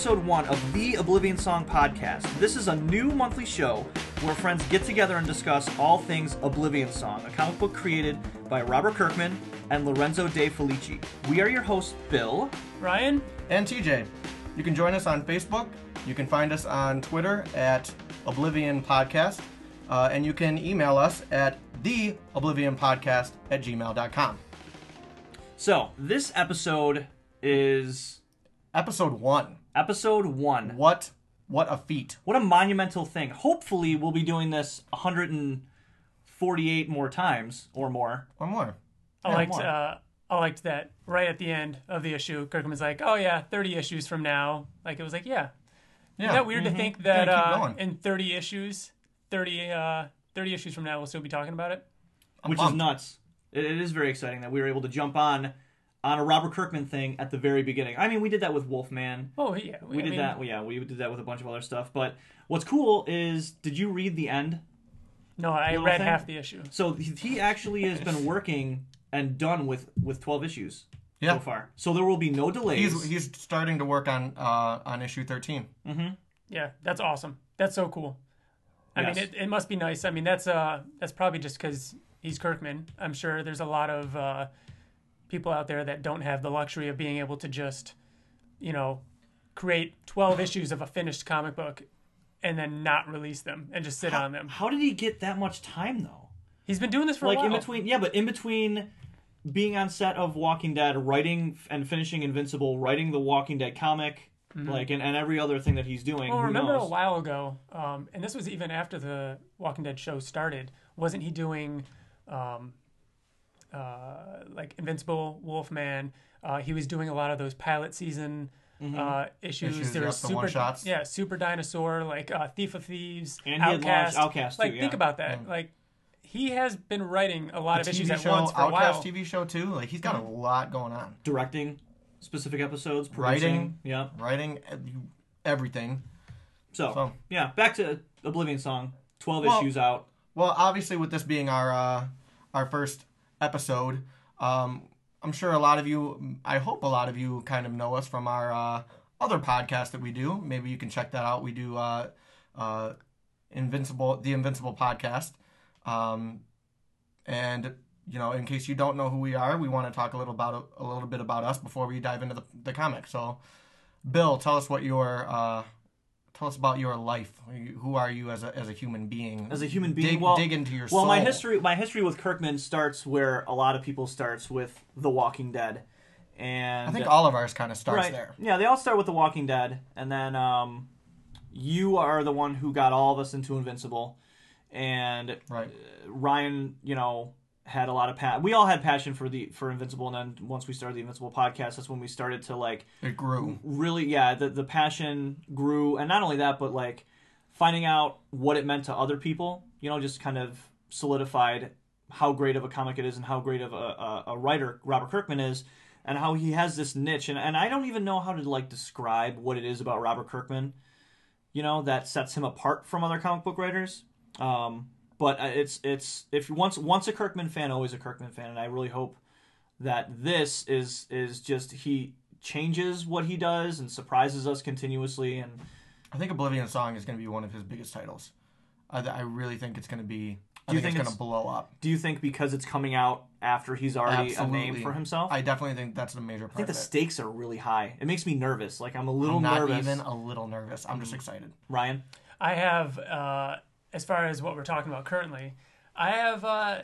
to episode one of the Oblivion Song Podcast. This is a new monthly show where friends get together and discuss all things Oblivion Song, a comic book created by Robert Kirkman and Lorenzo De Felici. We are your hosts, Bill. Ryan? and TJ. You can join us on Facebook. You can find us on Twitter at Oblivion Podcast. Uh, and you can email us at the Oblivion Podcast at gmail.com. So, this episode is Episode one. Episode one. What what a feat. What a monumental thing. Hopefully, we'll be doing this 148 more times or more. Or more. I Yeah, liked more. uh, I liked that right at the end of the issue. Kirkman was like, "Oh yeah, 30 issues from now." Like it was like, "Yeah." Yeah. Isn't that weird to think that Gotta uh, in 30 issues, 30 uh, 30 issues from now, we'll still be talking about it? I'm which is nuts. It, it is very exciting that we were able to jump on on a Robert Kirkman thing at the very beginning. I mean, we did that with Wolfman. Oh yeah, We I did mean, that. Yeah, we did that with a bunch of other stuff. But what's cool is, did you read the end? No, I read thing? half the issue. So he he actually has been working and done with with 12 issues Yeah. so far. So there will be no delays. He's he's starting to work on uh, on issue 13. Yeah, that's awesome. That's so cool. I Yes. mean, it, it must be nice. I mean, that's uh, that's probably just because he's Kirkman. I'm sure there's a lot of uh, people out there that don't have the luxury of being able to just, you know, create 12 issues of a finished comic book and then not release them and just sit on them. How did he get that much time though? He's been doing this for like a while. in between yeah but in between being on set of walking dead writing and finishing invincible writing the walking dead comic like and, and every other thing that he's doing Mm-hmm. Well, remember knows? a while ago, um, and this was even after the Walking Dead show started. Wasn't he doing, um, uh, like Invincible, Wolfman? Uh, he was doing a lot of those pilot season Mm-hmm. uh, issues. Issues, there yep, was super, one-shots. yeah, Super Dinosaur, like uh, Thief of Thieves, And he Outcast. launched Outcast, too, like, think about that. Like, he has been writing a lot The of issues TV at show, once for a Outcast while. TV show too. Like he's got a lot going on. directing specific episodes producing Writing. yeah Writing uh, everything. so, So- yeah back to oblivion song 12 Well- issues out Well, obviously, with this being our uh, our first episode, um, I'm sure a lot of you, I hope a lot of you, kind of know us from our uh, other podcast that we do. Maybe you can check that out. We do uh, uh, Invincible, the Invincible podcast, um, and you know, in case you don't know who we are, we want to talk a little about a little bit about us before we dive into the, the comic. So, Bill, tell us what your uh, tell us about your life. Who are you as a as a human being? as a human being dig, well, dig into your well soul. my history my history with kirkman starts where a lot of people starts with the walking dead and I think all of ours kind of starts right. there. Yeah, they all start with The Walking Dead, and then um, you are the one who got all of us into Invincible, and Right. Ryan, you know, had a lot of pa- we all had passion for the for Invincible, and then once we started the Invincible podcast, that's when we started to like It grew. really, yeah, the the passion grew, and not only that, but like finding out what it meant to other people, you know, just kind of solidified how great of a comic it is and how great of a, a, a writer Robert Kirkman is and how he has this niche. And, and I don't even know how to like describe what it is about Robert Kirkman you know that sets him apart from other comic book writers. Um, but uh, it's it's if once once a Kirkman fan always a Kirkman fan and I really hope that this is is just he changes what he does and surprises us continuously and I think Oblivion Song is going to be one of his biggest titles. I, I really think it's going to be. I Do you think, think it's going to blow up. do you think because it's coming out after he's already a name for himself I definitely think that's a major part. I think the of it. stakes are really high. It makes me nervous. Like I'm a little I'm not nervous. even a little nervous. I'm just excited. Ryan, I have, uh, as far as what we're talking about currently, I have, uh,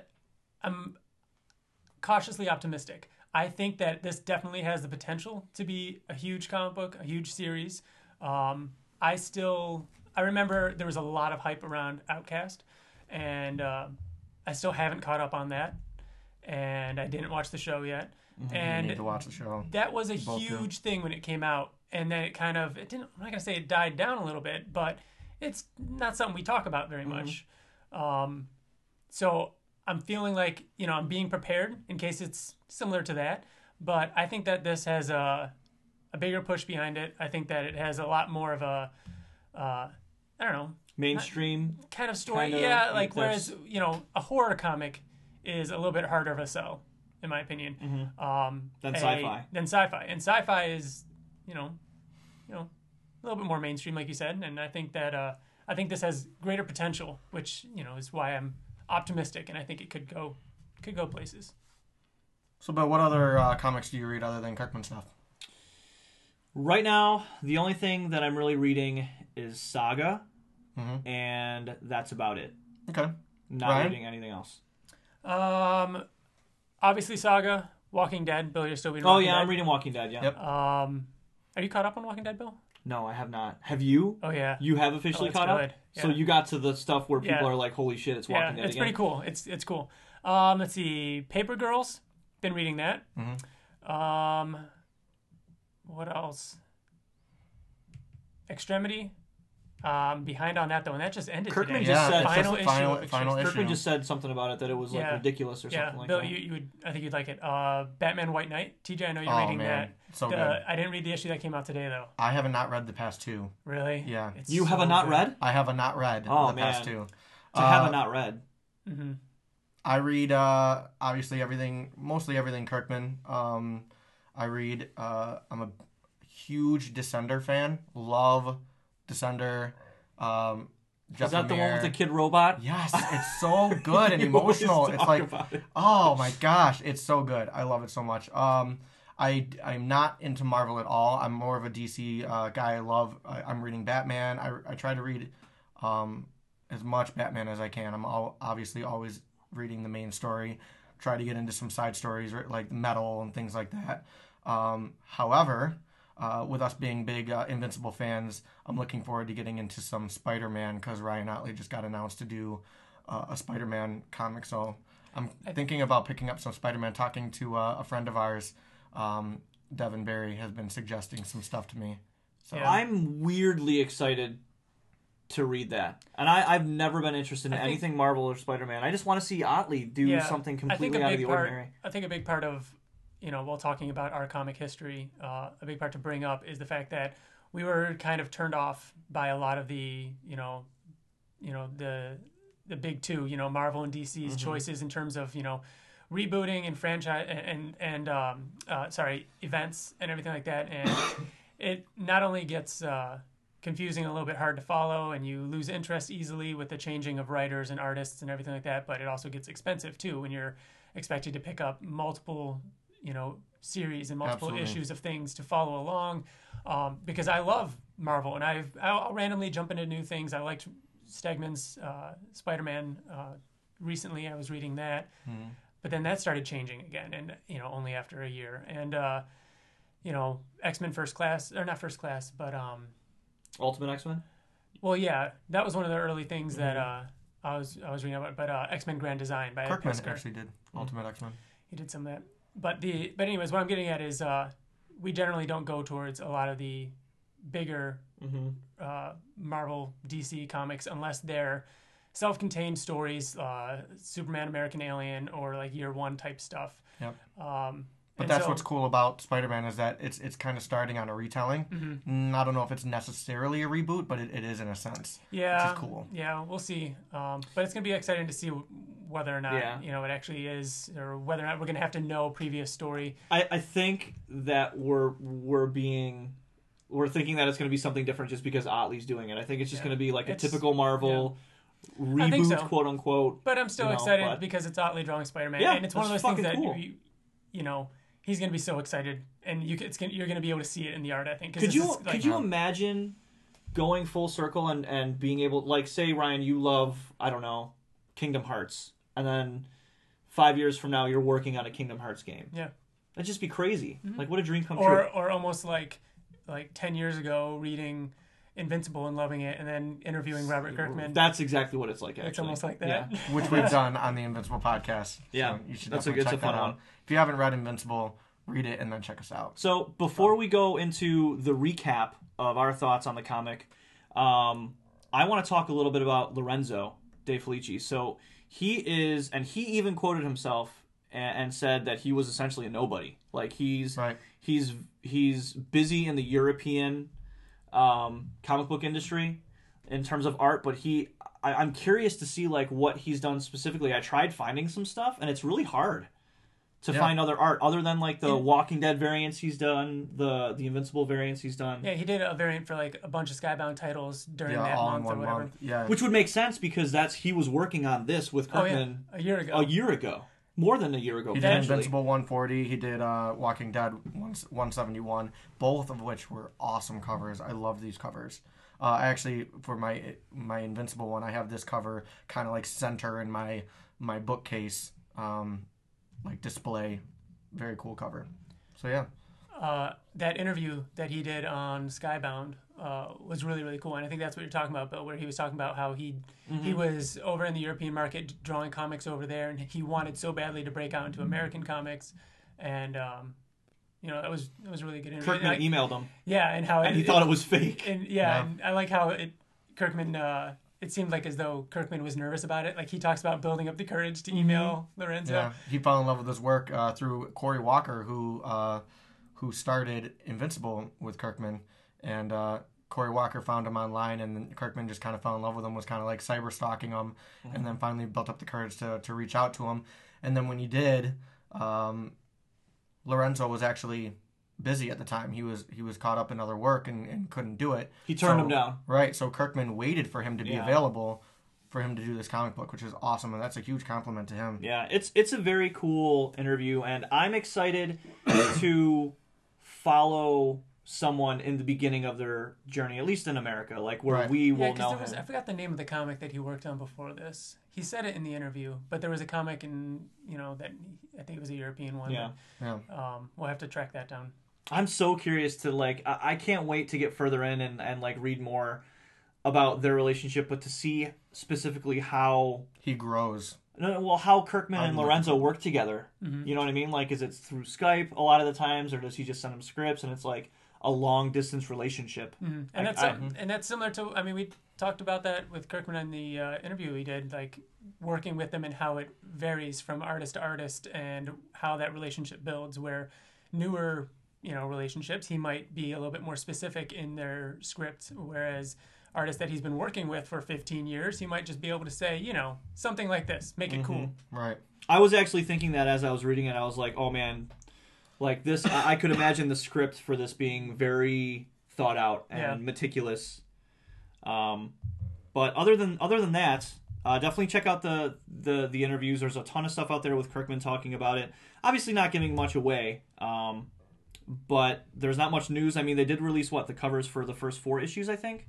I'm cautiously optimistic. I think that this definitely has the potential to be a huge comic book, a huge series. Um, I still, I remember there was a lot of hype around Outcast, and uh, I still haven't caught up on that, and I didn't watch the show yet. you And need to watch the show. that was a Both do. huge thing when it came out and then it kind of it didn't i'm not going to say it died down a little bit but it's not something we talk about very much. Um, so i'm feeling like you know i'm being prepared in case it's similar to that. But i think that this has a, a bigger push behind it. I think that it has a lot more of a uh, i don't know. Mainstream. kind of story. Kinda, yeah, like whereas you know a horror comic is a little bit harder of a sell, in my opinion, um, Than a- sci-fi. Than sci-fi, and sci-fi is you know you know a little bit more mainstream, like you said. And I think that uh, I think this has greater potential, which you know is why I'm optimistic, and I think it could go could go places. So, but what other uh, comics do you read other than Kirkman stuff? Right now, the only thing that I'm really reading is Saga, Mhm. and that's about it. Okay. Not Ryan? reading anything else. Um, obviously Saga, Walking Dead. Bill, you're still reading. Oh Walking yeah, Dead? I'm reading Walking Dead. Yeah. Yep. Um, are you caught up on Walking Dead, Bill? No, I have not. Have you? Oh yeah. You have officially Oh, caught up. good. So you got to the stuff where people Yeah. are like, "Holy shit, it's Yeah, Walking Dead it's again." pretty cool. It's it's cool. Um, let's see, Paper Girls. Been reading that. Mhm. Um, what else? Extremity. Um, behind on that though, and that just ended Kirkman today. just yeah, said- it's final issue. final, final issue. Kirkman just said something about it that it was like Yeah. ridiculous or Yeah, something like Bill, that. you, you would I think you'd like it. Uh, Batman White Knight. TJ, I know you're oh reading man, so that. good. I didn't read the issue that came out today though. I have not read the past two. Really? Yeah. It's you have so a not good. read I have a not read Oh, the past two. to have Uh, a not read. Mm-hmm. I read uh, obviously everything, mostly everything Kirkman. Um, I read. Uh, I'm a huge Descender fan. Love Descender. Um, Jeff Is that the one with the kid robot? Yes, it's so good and emotional. It's like, it. oh my gosh, it's so good. I love it so much. Um, I I'm not into Marvel at all. I'm more of a DC uh, guy. I love. I, I'm reading Batman. I, I try to read um, as much Batman as I can. I'm all, obviously always reading the main story. Try to get into some side stories like Metal and things like that. Um, however, uh, with us being big uh, Invincible fans, I'm looking forward to getting into some Spider-Man because Ryan Ottley just got announced to do uh, a Spider-Man comic. So I'm thinking about picking up some Spider-Man. Talking to uh, a friend of ours, um, Devin Barry, has been suggesting some stuff to me. So Yeah. I'm weirdly excited to read that, and I, I've never been interested in I think- anything Marvel or Spider-Man. I just want to see Ottley do Yeah, something completely out of the part. ordinary. I think a big part of, you know, while talking about our comic history, uh, a big part to bring up is the fact that we were kind of turned off by a lot of the, you know, you know the the big two, you know, Marvel and DC's Mm-hmm. choices in terms of you know rebooting and franchise and and um, uh, sorry events and everything like that, and it not only gets. Uh, confusing a little bit hard to follow and you lose interest easily with the changing of writers and artists and everything like that but it also gets expensive too when you're expected to pick up multiple you know series and multiple Absolutely. issues of things to follow along um, because i love marvel and I've, i'll randomly jump into new things i liked stegman's uh, spider-man uh, recently i was reading that Mm-hmm. but then that started changing again and you know only after a year and uh, you know x-men first class or not first class but um, Ultimate X-Men. well, yeah, that was one of the early things that uh, I was I was reading about. But uh, X Men Grand Design by Ed Kirkman Piskor. actually did Ultimate X-Men. He did some of that. But the but anyways, what I'm getting at is uh, we generally don't go towards a lot of the bigger Mm-hmm. uh, Marvel DC comics unless they're self-contained stories, uh, Superman, American Alien, or like Year One type stuff. Yep. Um, But and that's so- what's cool about Spider-Man is that it's it's kind of starting on a retelling. Mm-hmm. Mm, I don't know if it's necessarily a reboot, but it, it is in a sense. Yeah, It's cool. Yeah, we'll see. Um, but it's gonna be exciting to see whether or not Yeah. you know it actually is, or whether or not we're gonna have to know previous story. I, I think that we're we're being we're thinking that it's going to be something different just because Ottley's doing it. I think it's just Yeah. going to be like a typical Marvel I think reboot, so. quote unquote. But I'm still You know, excited but- because it's Otley drawing Spider-Man, Yeah, and it's one of those things that cool. you, you know he's gonna be so excited, and you it's gonna, you're gonna be able to see it in the art. I think. Could you is, like, could you imagine going full circle and and being able like say Ryan you love I don't know Kingdom Hearts and then five years from now you're working on a Kingdom Hearts game. Yeah. That'd just be crazy. Like what a dream come Mm-hmm. or true. or almost like like ten years ago reading Invincible and loving it, and then interviewing Robert Kirkman. That's exactly what it's like. Actually, it's almost like that. Yeah. which we've done on the Invincible podcast. Yeah, so you should that's a- definitely it's a check fun that out. one. If you haven't read Invincible, read it and then check us out. So before we go into the recap of our thoughts on the comic, um, I want to talk a little bit about Lorenzo De Felici. So he is, and he even quoted himself and, and said that he was essentially a nobody. Like he's Right. he's he's busy in the European um, comic book industry in terms of art, but he I, I'm curious to see like what he's done specifically. I tried finding some stuff, and it's really hard to Yeah. find other art other than like the Yeah. Walking Dead variants he's done, the the Invincible variants he's done. Yeah, he did a variant for like a bunch of Skybound titles during Yeah, that month or whatever. month. Yeah. Which would make sense because that's he was working on this with Oh yeah, Kirkman a year ago. a year ago, more than a year ago. He did. Invincible 140. He did uh, Walking Dead 171. Both of which were awesome covers. I love these covers. Uh, I actually, for my my Invincible one, I have this cover kind of like center in my my bookcase, um, like display. Very cool cover. So yeah, uh, that interview that he did on Skybound uh, was really really cool, and I think that's what you're talking about, Bill, where he was talking about how he he was over in the European market drawing comics over there, and he wanted so badly to break out into American comics, and um, you know that was it was really good interview. Kirkman Like, emailed him yeah, and how and he thought it was fake. and yeah. And I like how it Kirkman. Uh, it seemed like as though Kirkman was nervous about it. Like he talks about building up the courage to email Lorenzo. yeah. He fell in love with his work uh, through Corey Walker, who uh, who started Invincible with Kirkman, and uh, Corey Walker found him online, and then Kirkman just kind of fell in love with him. Was kind of like cyber stalking him, and then finally built up the courage to to reach out to him. And then when he did, um, Lorenzo was actually busy at the time. He was he was caught up in other work and, and couldn't do it. He turned So- him down. Right. So Kirkman waited for him to be Yeah. available for him to do this comic book, which is awesome, and that's a huge compliment to him. Yeah, it's it's a very cool interview, and I'm excited to follow someone in the beginning of their journey, at least in America, like where Right. we Yeah, know there was, I forgot the name of the comic that he worked on before this. He said it in the interview, but there was a comic in you know that I think it was a European one. Yeah. Yeah. Um, we'll have to track that down. I'm so curious to like. I, I can't wait to get further in and and like read more about their relationship, but to see specifically how He grows. No, well, how Kirkman and I'm Lorenzo work together. Mm-hmm. You know what I mean? Like, is it through Skype a lot of the times, or does he just send him scripts and it's like a long distance relationship? And I- that's I- uh, and that's similar to I mean we talked about that with Kirkman in the uh, interview he did like working with them and how it varies from artist to artist and how that relationship builds where newer you know relationships he might be a little bit more specific in their script whereas artists that he's been working with for 15 years he might just be able to say you know something like this make it cool Right. I was actually thinking that as I was reading it, I was like, oh man, like this, I, I could imagine the script for this being very thought out and Yeah. meticulous. Um, but other than other than that, uh, definitely check out the, the the interviews. There's a ton of stuff out there with Kirkman talking about it. Obviously, not giving much away. Um, but there's not much news. I mean, they did release what the covers for the first four issues, I think,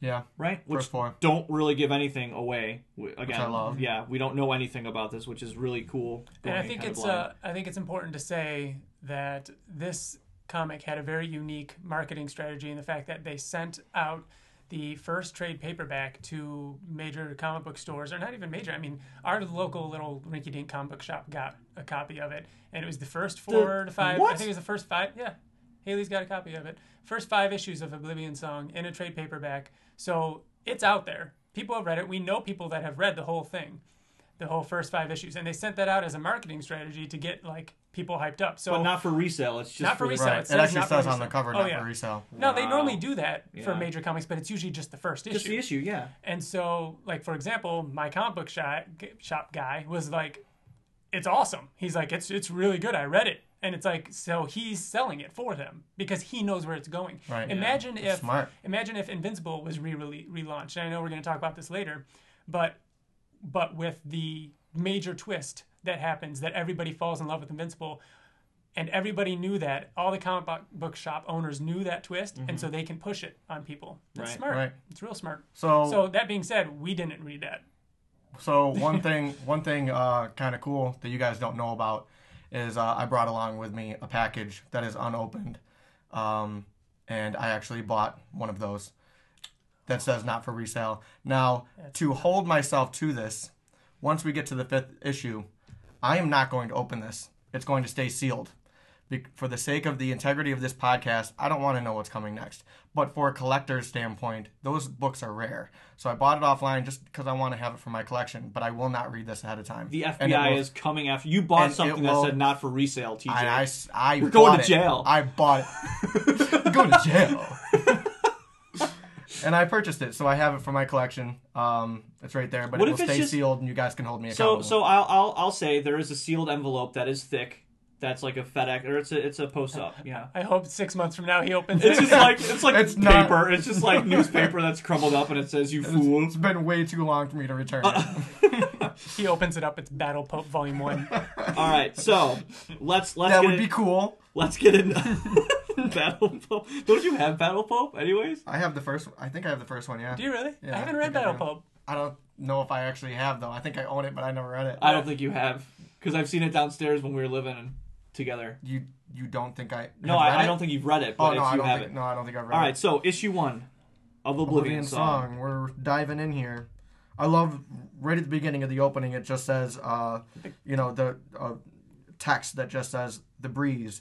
Yeah. right? Which First four. don't really give anything away. We- Again, I love. yeah, we don't know anything about this, which is really cool. And I think it's uh, I think it's important to say that this comic had a very unique marketing strategy in the fact that they sent out the first trade paperback to major comic book stores, or not even major. I mean, our local little rinky-dink comic book shop got a copy of it, and it was the first four to five. I think it was the first five. Yeah, Haley's got a copy of it. First five issues of Oblivion Song in a trade paperback, so it's out there. People have read it. We know people that have read the whole thing the whole first five issues, and they sent that out as a marketing strategy to get like people hyped up. So but not for resale. It's just Not for the- resale. Right. it It, actually not for says on the resale. cover, Oh, not yeah. for resale. no, they normally do that for major comics, but it's usually just the first issue. Just issue. the issue, yeah. And so, like for example, my comic book shop shop guy was like, "It's awesome." He's like, "It's it's really good. I read it." And it's like, so he's selling it for them because he knows where it's going. Right, yeah. Imagine if Smart. imagine if Invincible was re relaunched. And I know we're going to talk about this later, but but with the major twist that happens that everybody falls in love with Invincible and everybody knew that all the comic book shop owners knew that twist and so they can push it on people. That's Right. smart. Right. It's real smart. So, So that being said, we didn't read that. so one thing, one thing, uh, kind of cool that you guys don't know about is uh, I brought along with me a package that is unopened, um, and I actually bought one of those that says not for resale. Now, to hold myself to this, once we get to the fifth issue, I am not going to open this. It's going to stay sealed. For the sake of the integrity of this podcast, I don't want to know what's coming next. But for a collector's standpoint, those books are rare. So I bought it offline just because I want to have it for my collection, but I will not read this ahead of time. The FBI will- is coming after you. Bought something will- that said not for resale, TJ. I, I, I You're going to it. jail. I bought it. Go to jail. and I purchased it, so I have it for my collection. Um, it's right there, but What it will stay just- sealed, and you guys can hold me So accountable. so I'll, I'll I'll say there is a sealed envelope that is thick. That's like a FedEx or it's a it's a post up. Yeah. I hope six months from now he opens it. It's it. just like it's like It's not- paper. It's just like newspaper that's crumbled up and it says "you fool." it's been way too long for me to return Uh, he opens it up. It's Battle Pope Volume One. All right, so let's let's that get would in, be cool. let's get in Battle Pope. Don't you have Battle Pope anyways? I have the first. I think I have the first one. Yeah. Do you really? Yeah, I haven't I read think I Battle do. Pope. I don't know if I actually have though. I think I own it, but I never read it. I don't think you have because I've seen it downstairs when we were living together. You you don't think I? No, I, I don't think you've read it, Oh but no, if I you don't have think. it. No, I don't think I've read All it. All right, so issue one of Oblivion, Oblivion Song. song. We're diving in here. I love right at the beginning of the opening. It just says, uh, you know, the uh, text that just says the breeze,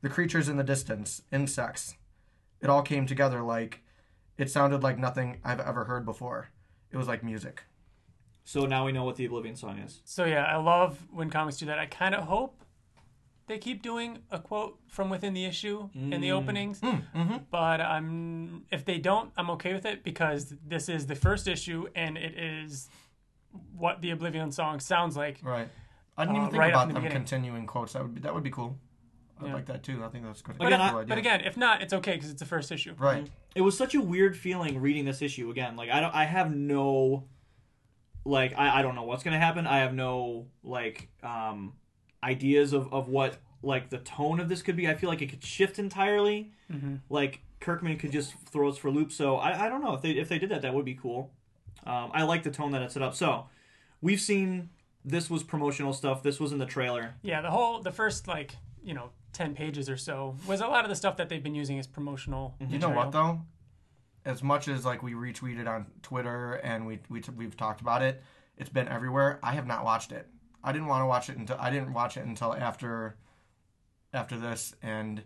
the creatures in the distance, insects. It all came together like it sounded like nothing I've ever heard before. It was like music. So now we know what the Oblivion Song is. So yeah, I love when comics do that. I kind of hope they keep doing a quote from within the issue in the openings. mm-hmm. But I'm if they don't, I'm okay with it because this is the first issue and it is what the Oblivion song sounds like. Right. I didn't Uh, even think right about the them beginning. continuing quotes. That would be that would be cool. I'd Yeah. like that too. I think that's good. Again, cool I- idea. But again, if not, it's okay because it's the first issue. right. It was such a weird feeling reading this issue again. Like I don't, I have no, like I, I don't know what's gonna happen. I have no like um ideas of of what like the tone of this could be. I feel like it could shift entirely. Mm-hmm. Like Kirkman could just throw us for a loop. So I, I don't know if they if they did that, that would be cool. Um, I like the tone that it set up. So we've seen this was promotional stuff. This was in the trailer. Yeah, the whole the first like you know ten pages or so was a lot of the stuff that they've been using as promotional. You know what though? As much as like we retweeted on Twitter and we we we've talked about it, it's been everywhere. I have not watched it. I didn't want to watch it until I didn't watch it until after after this and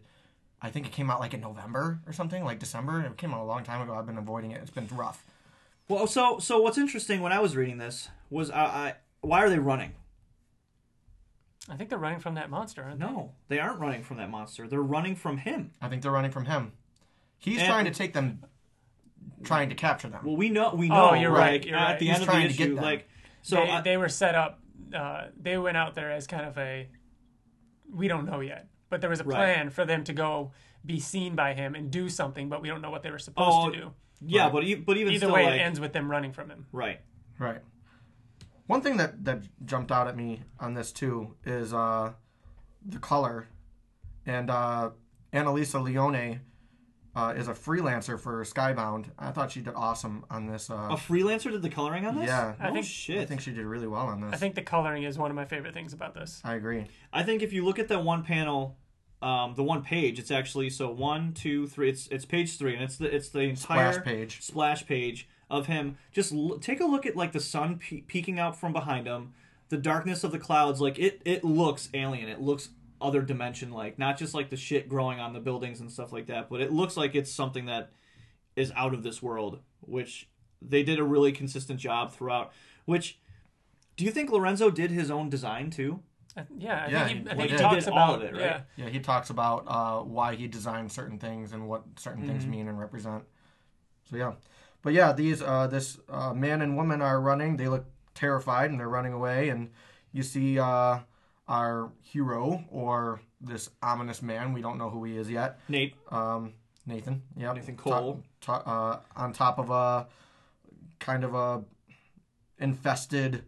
I think it came out like in November or something, like December. It came out a long time ago. I've been avoiding it. It's been rough. Well, so so what's interesting when I was reading this was I, I why are they running? I think they're running from that monster. Aren't they? No, they aren't running from that monster. They're running from him. I think they're running from him. He's And- trying to take them, trying to capture them. Well, we know we Oh, know. you're like, right, you're at right. the He's end of the trying to get issue, them. like so. they, I- they were set up. Uh, they went out there as kind of a we don't know yet, but there was a Right. plan for them to go be seen by him and do something, but we don't know what they were supposed Oh, to do. yeah, Right. but e- but even Either still, way, like, it ends with them running from him. right. Right. One thing that that jumped out at me on this too is uh, the color, and uh, Annalisa Leoni uh, is a freelancer for Skybound. I thought she did awesome on this. A Uh, freelancer did the coloring on this. Yeah. no I think- shit. I think she did really well on this. I think the coloring is one of my favorite things about this. I agree. I think if you look at that one panel, um, the one page, it's actually so one, two, three. It's it's page three, and it's the it's the entire Splash page. splash page of him. Just l- take a look at like the sun pe- peeking out from behind him, the darkness of the clouds. Like it it looks alien. It looks other dimension like, not just like the shit growing on the buildings and stuff like that, but it looks like it's something that is out of this world. Which they did a really consistent job throughout. Which do you think Lorenzo did his own design too? I, yeah, I Yeah, think he, he- I think he did. talks about it, right? Yeah, Yeah, he talks about uh, why he designed certain things and what certain things mean and represent. So yeah, but yeah, these uh, this uh, man and woman are running. They look terrified and they're running away. And you see uh, our hero or this ominous man. We don't know who he is yet. Nate, Um, Nathan. Yep. Nathan Cole. To- to- uh, on top of a kind of a infested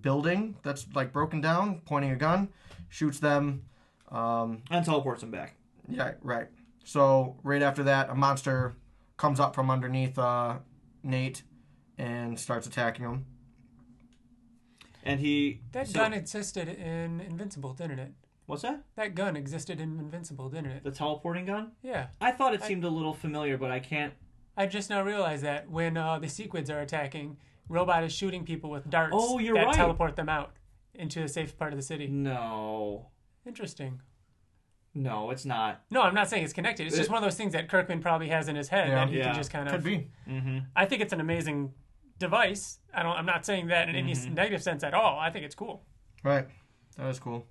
building that's like broken down, pointing a gun, shoots them. Um, and teleports them back. yeah, right. So right after that, a monster comes up from underneath uh, Nate and starts attacking him. And he that so- gun existed in Invincible, didn't it? What's that? That gun existed in Invincible, didn't it? The teleporting gun? Yeah. I thought it seemed a little familiar, but I can't. I just now realized that when uh, the sequids are attacking, Robot is shooting people with darts Oh, you're that right. teleport them out into a safe part of the city. No, Interesting. no, it's not. No, I'm not saying it's connected. It's just one of those things that Kirkman probably has in his head Yeah. that he Yeah. can just kind of. Could of. be. Mm-hmm. I think it's an amazing device. I don't. I'm not saying that in any Mm-hmm. negative sense at all. I think it's cool. Right. That was cool.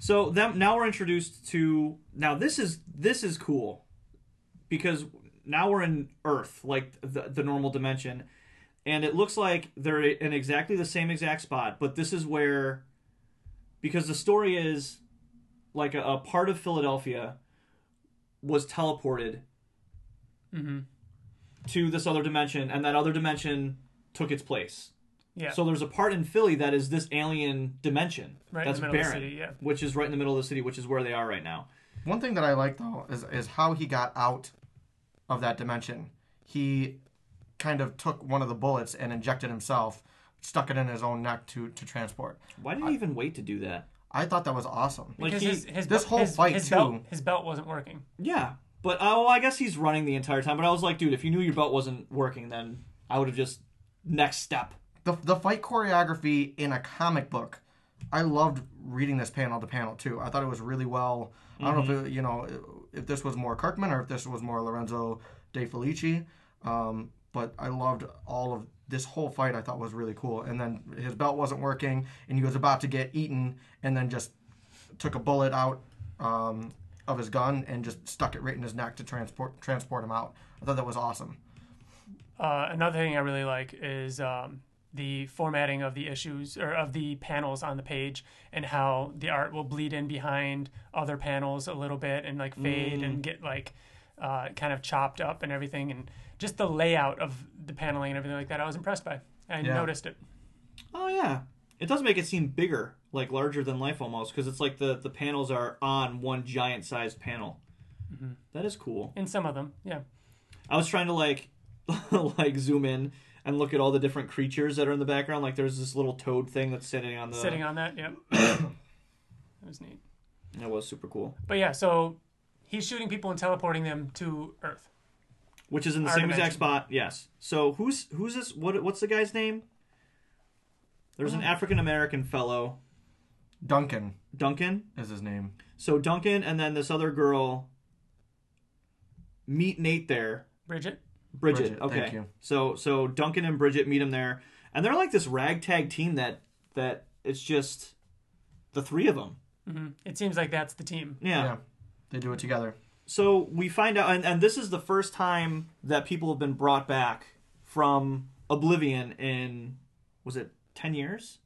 So them now we're introduced to now this is this is cool because now we're in Earth, like the the normal dimension, and it looks like they're in exactly the same exact spot. But this is where, because the story is, like a, a part of Philadelphia was teleported Mm-hmm. to this other dimension, and that other dimension took its place. Yeah. So there's a part in Philly that is this alien dimension right that's in the barren, of the city. Yeah. which is right in the middle of the city, which is where they are right now. One thing that I like though is is how he got out of that dimension. He kind of took one of the bullets and injected himself, stuck it in his own neck to to transport. Why did he even wait to do that? I thought that was awesome. Like Because he, his, his this whole his, fight, his too- belt his belt wasn't working. yeah, but uh, well, I guess he's running the entire time. But I was like, dude, if you knew your belt wasn't working, then I would have just next step. The the fight choreography in a comic book. I loved reading this panel to panel too. I thought it was really well. I don't know if it, you know if this was more Kirkman or if this was more Lorenzo De Felici. Um, but I loved all of this whole fight. I thought was really cool. And then his belt wasn't working, and he was about to get eaten, and then just took a bullet out um, of his gun and just stuck it right in his neck to transport transport him out. I thought that was awesome. Uh, another thing I really like is um, the formatting of the issues or of the panels on the page and how the art will bleed in behind other panels a little bit and like fade and get like uh, kind of chopped up and everything and just the layout of the paneling and everything like that I was impressed by. I Yeah. noticed it. Oh yeah, it does make it seem bigger, like larger than life almost, because it's like the the panels are on one giant sized panel. That is cool. In some of them, yeah. I was trying to like like zoom in and look at all the different creatures that are in the background. Like there's this little toad thing that's sitting on the. Sitting on that, yeah. that was neat. That was super cool. But yeah, so he's shooting people and teleporting them to Earth. Which is in the Our same exact spot. Yes. So who's who's this? What what's the guy's name? There's an uh-huh. African American fellow, Duncan Duncan. is his name. So Duncan and then this other girl meet Nate there. Bridget. Bridget. Bridget, okay. thank you. So so Duncan and Bridget meet him there, and they're like this ragtag team that that it's just the three of them. hmm It seems like that's the team. Yeah. Yeah, they do it together. So we find out, and, and this is the first time that people have been brought back from Oblivion in was it ten years,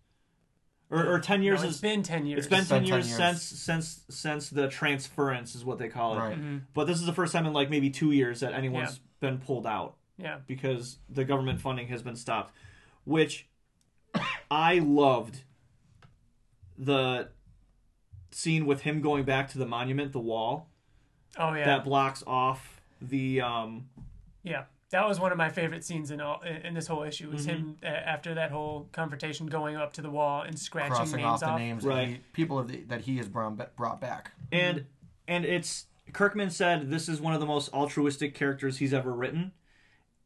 or, or ten years No, it's is been 10 years. it's been It's ten been 10 years, years. since since since the transference is what they call it. Right. But this is the first time in like maybe two years that anyone's been pulled out Yeah. because the government funding has been stopped, which I loved the scene with him going back to the monument, the wall Oh, yeah. that blocks off the um Yeah, that was one of my favorite scenes in all in, in this whole issue. Was him Mm-hmm. uh, after that whole confrontation going up to the wall and scratching crossing names off off. the names Right. that he, people of the, that he has brought, brought back. and and it's Kirkman said this is one of the most altruistic characters he's ever written.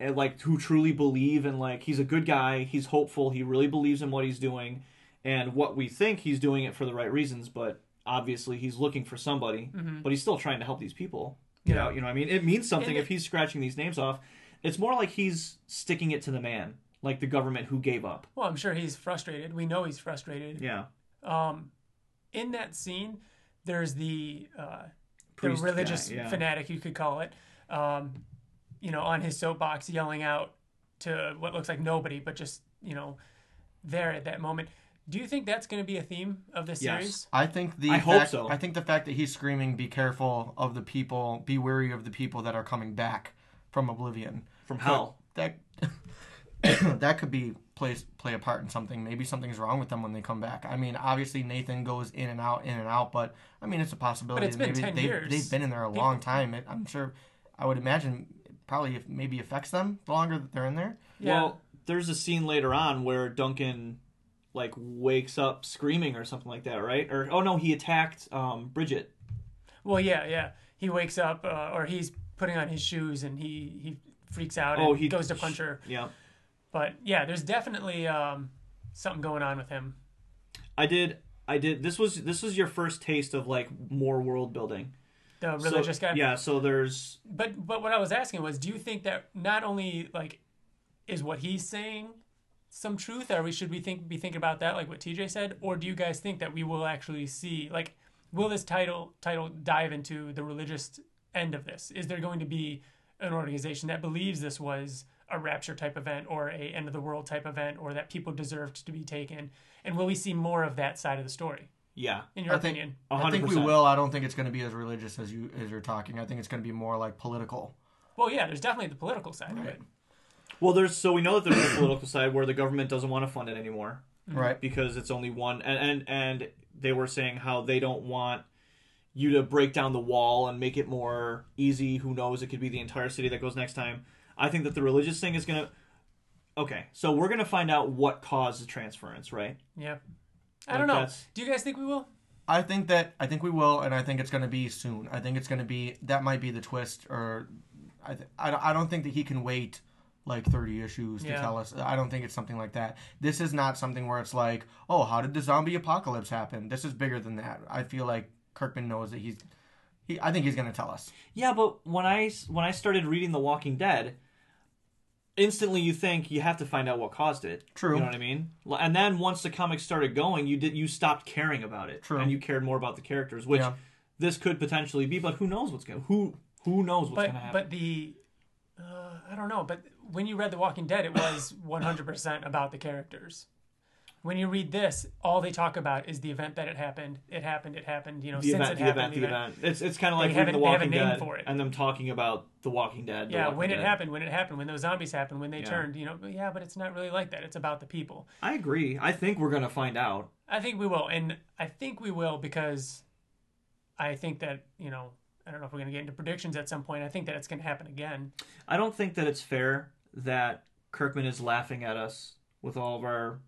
And like who truly believe and like he's a good guy, he's hopeful, he really believes in what he's doing and what we think he's doing it for the right reasons, but obviously he's looking for somebody, but he's still trying to help these people get Yeah. out, you know what I mean? It means something And if he's scratching these names off. It's more like he's sticking it to the man, like the government who gave up. Well, I'm sure he's frustrated. We know he's frustrated. Yeah. Um, in that scene, there's the uh, the Priest guy, religious yeah. fanatic, you could call it. Um, you know, on his soapbox, yelling out to what looks like nobody, but just you know, there at that moment. Do you think that's going to be a theme of this Yes. series? I think the I hope so. I think the fact that he's screaming, "Be careful of the people, be wary of the people that are coming back from oblivion." From hell. That that could be play play a part in something. Maybe something's wrong with them when they come back. I mean, obviously Nathan goes in and out, in and out, but I mean, it's a possibility. But it's been maybe 10 they, years. They've been in there a long time. It, I'm sure. I would imagine it probably if maybe affects them the longer that they're in there. Yeah. Well, there's a scene later on where Duncan like wakes up screaming or something like that, right? Or oh no, he attacked um, Bridget. Well, yeah, yeah. He wakes up, uh, or he's putting on his shoes, and he he freaks out and Oh, he goes to punch her. Yeah, But yeah, there's definitely um, something going on with him. I did. I did. This was this was your first taste of like more world building. The So- religious guy. Yeah. So there's But but what I was asking was, do you think that not only like is what he's saying some truth, or we should we think be thinking about that, like what TJ said, or do you guys think that we will actually see like will this title title dive into the religious end of this? Is there going to be an organization that believes this was a rapture type event or a end of the world type event or that people deserved to be taken? And will we see more of that side of the story? Yeah, In your I think- opinion? a I hundred think we will. I don't think it's going to be as religious as you as you're talking. I think it's going to be more like political. Well, yeah, there's definitely the political side of Right. it. Well, there's so we know that there's a political side where the government doesn't want to fund it anymore mm-hmm. Right. because it's only one, and and and they were saying how they don't want you to break down the wall and make it more easy. Who knows? It could be the entire city that goes next time. I think that the religious thing is gonna. Okay, so we're gonna find out what caused the transference, right? Yeah. I Like don't know. that's- Do you guys think we will? I think that I think we will, and I think it's going to be soon. I think it's going to be that might be the twist, or I th- I, don't- I don't think that he can wait like 30 issues to Yeah. tell us. I don't think it's something like that. This is not something where it's like, oh, how did the zombie apocalypse happen? This is bigger than that. I feel like Kirkman knows that he's. He, I think he's going to tell us. Yeah, but when I when I started reading The Walking Dead, instantly you think you have to find out what caused it. True. You know what I mean? And then once the comics started going, you did you stopped caring about it, True. and you cared more about the characters, which Yeah. this could potentially be. But who knows what's going who who knows what's But going to happen? but the uh, I don't know. But when you read The Walking Dead, it was 100% about the characters. When you read this, all they talk about is the event that it happened. It happened. It happened. You know, the since event, it the happened. event, the event. It's it's kind of like They reading The haven't- they have a Walking name Dead for it. and them talking about The Walking Dead. The Yeah, Walking when it Dead. happened, when it happened, when those zombies happened, when they Yeah. turned, you know, but yeah, but it's not really like that. It's about the people. I agree. I think we're gonna find out. I think we will, and I think we will because I think that you know I don't know if we're going to get into predictions at some point. I think that it's going to happen again. I don't think that it's fair that Kirkman is laughing at us with all of our